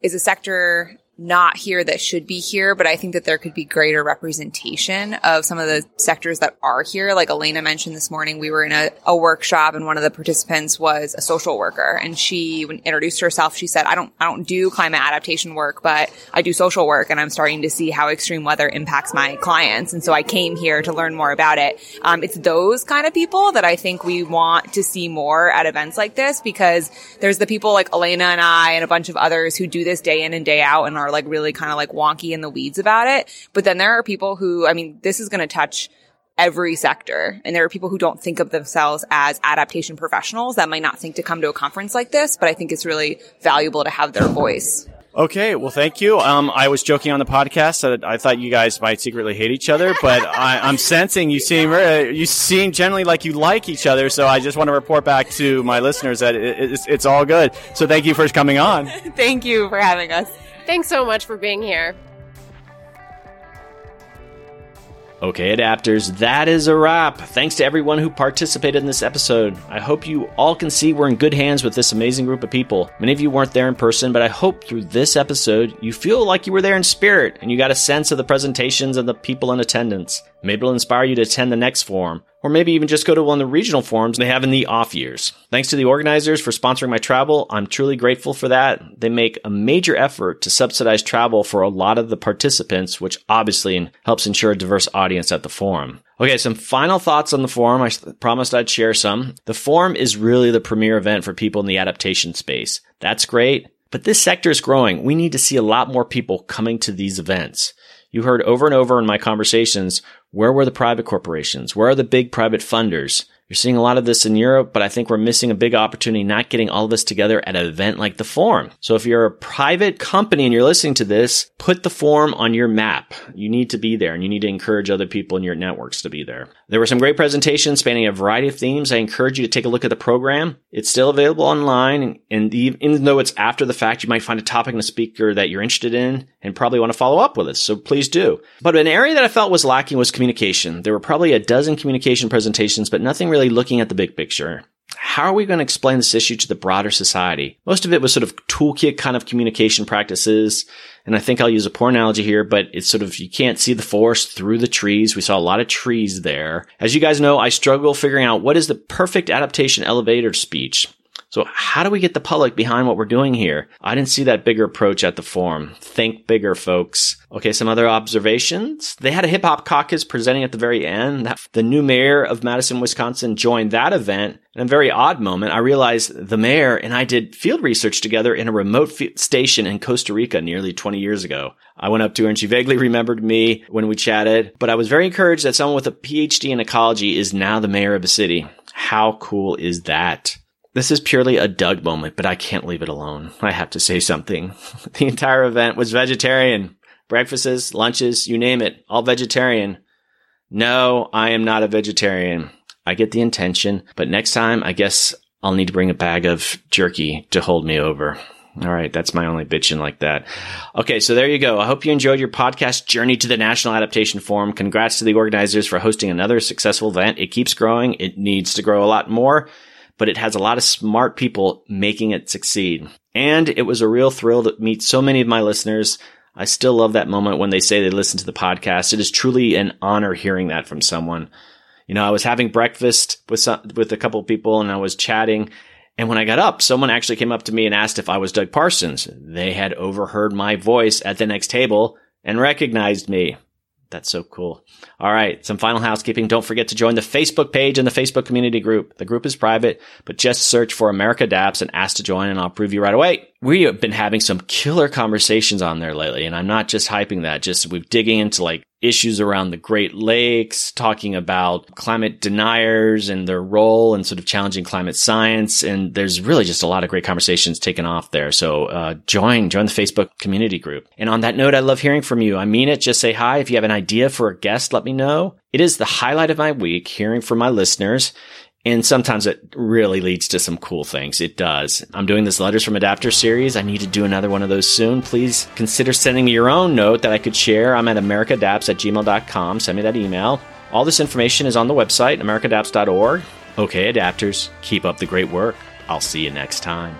is a sector not here that should be here, but I think that there could be greater representation of some of the sectors that are here. Like Elena mentioned this morning, we were in a, a workshop and one of the participants was a social worker and she introduced herself. She said, I don't, I don't do climate adaptation work, but I do social work and I'm starting to see how extreme weather impacts my clients. And so I came here to learn more about it. Um, it's those kind of people that I think we want to see more at events like this because there's the people like Elena and I and a bunch of others who do this day in and day out and are like really kind of like wonky in the weeds about it. But then there are people who, I mean, this is going to touch every sector. And there are people who don't think of themselves as adaptation professionals that might not think to come to a conference like this, but I think it's really valuable to have their voice. Okay, well, thank you. Um, I was joking on the podcast that I thought you guys might secretly hate each other, but I, am sensing you seem uh, you seem generally like you like each other. So I just want to report back to my listeners that it, it's, it's all good. So thank you for coming on. thank you for having us. Thanks so much for being here. Okay, adapters, that is a wrap. Thanks to everyone who participated in this episode. I hope you all can see we're in good hands with this amazing group of people. Many of you weren't there in person, but I hope through this episode you feel like you were there in spirit and you got a sense of the presentations and the people in attendance. Maybe it'll inspire you to attend the next forum, or maybe even just go to one of the regional forums they have in the off years. Thanks to the organizers for sponsoring my travel. I'm truly grateful for that. They make a major effort to subsidize travel for a lot of the participants, which obviously helps ensure a diverse audience at the forum. Okay, some final thoughts on the forum. I promised I'd share some. The forum is really the premier event for people in the adaptation space. That's great. But this sector is growing. We need to see a lot more people coming to these events. You heard over and over in my conversations where were the private corporations? Where are the big private funders? You're seeing a lot of this in Europe, but I think we're missing a big opportunity not getting all of us together at an event like the forum. So if you're a private company and you're listening to this, put the forum on your map. You need to be there and you need to encourage other people in your networks to be there. There were some great presentations spanning a variety of themes. I encourage you to take a look at the program. It's still available online. And even though it's after the fact, you might find a topic and a speaker that you're interested in and probably want to follow up with us. So please do. But an area that I felt was lacking was communication. There were probably a dozen communication presentations, but nothing really looking at the big picture. How are we going to explain this issue to the broader society? Most of it was sort of toolkit kind of communication practices. And I think I'll use a poor analogy here, but it's sort of, you can't see the forest through the trees. We saw a lot of trees there. As you guys know, I struggle figuring out what is the perfect adaptation elevator speech. So how do we get the public behind what we're doing here? I didn't see that bigger approach at the forum. Think bigger, folks. Okay, some other observations. They had a hip hop caucus presenting at the very end. The new mayor of Madison, Wisconsin joined that event. In a very odd moment, I realized the mayor and I did field research together in a remote station in Costa Rica nearly 20 years ago. I went up to her and she vaguely remembered me when we chatted, but I was very encouraged that someone with a PhD in ecology is now the mayor of a city. How cool is that? This is purely a Doug moment, but I can't leave it alone. I have to say something. The entire event was vegetarian. Breakfasts, lunches, you name it, all vegetarian. No, I am not a vegetarian. I get the intention, but next time I guess I'll need to bring a bag of jerky to hold me over. All right, that's my only bitching like that. Okay, so there you go. I hope you enjoyed your podcast journey to the National Adaptation Forum. Congrats to the organizers for hosting another successful event. It keeps growing. It needs to grow a lot more, but it has a lot of smart people making it succeed. And it was a real thrill to meet so many of my listeners. I still love that moment when they say they listen to the podcast. It is truly an honor hearing that from someone. You know, I was having breakfast with some, with a couple of people and I was chatting and when I got up, someone actually came up to me and asked if I was Doug Parsons. They had overheard my voice at the next table and recognized me. That's so cool. All right. Some final housekeeping. Don't forget to join the Facebook page and the Facebook community group. The group is private, but just search for America Adapts and ask to join and I'll prove you right away. We have been having some killer conversations on there lately. And I'm not just hyping that. Just we're digging into like issues around the Great Lakes, talking about climate deniers and their role and sort of challenging climate science. And there's really just a lot of great conversations taken off there. So, uh, join, join the Facebook community group. And on that note, I love hearing from you. I mean it. Just say hi. If you have an idea for a guest, let me know. It is the highlight of my week, hearing from my listeners. And sometimes it really leads to some cool things. It does. I'm doing this Letters from Adapters series. I need to do another one of those soon. Please consider sending me your own note that I could share. I'm at americaadapts at gmail.com. Send me that email. All this information is on the website, americaadapts.org. Okay, adapters, keep up the great work. I'll see you next time.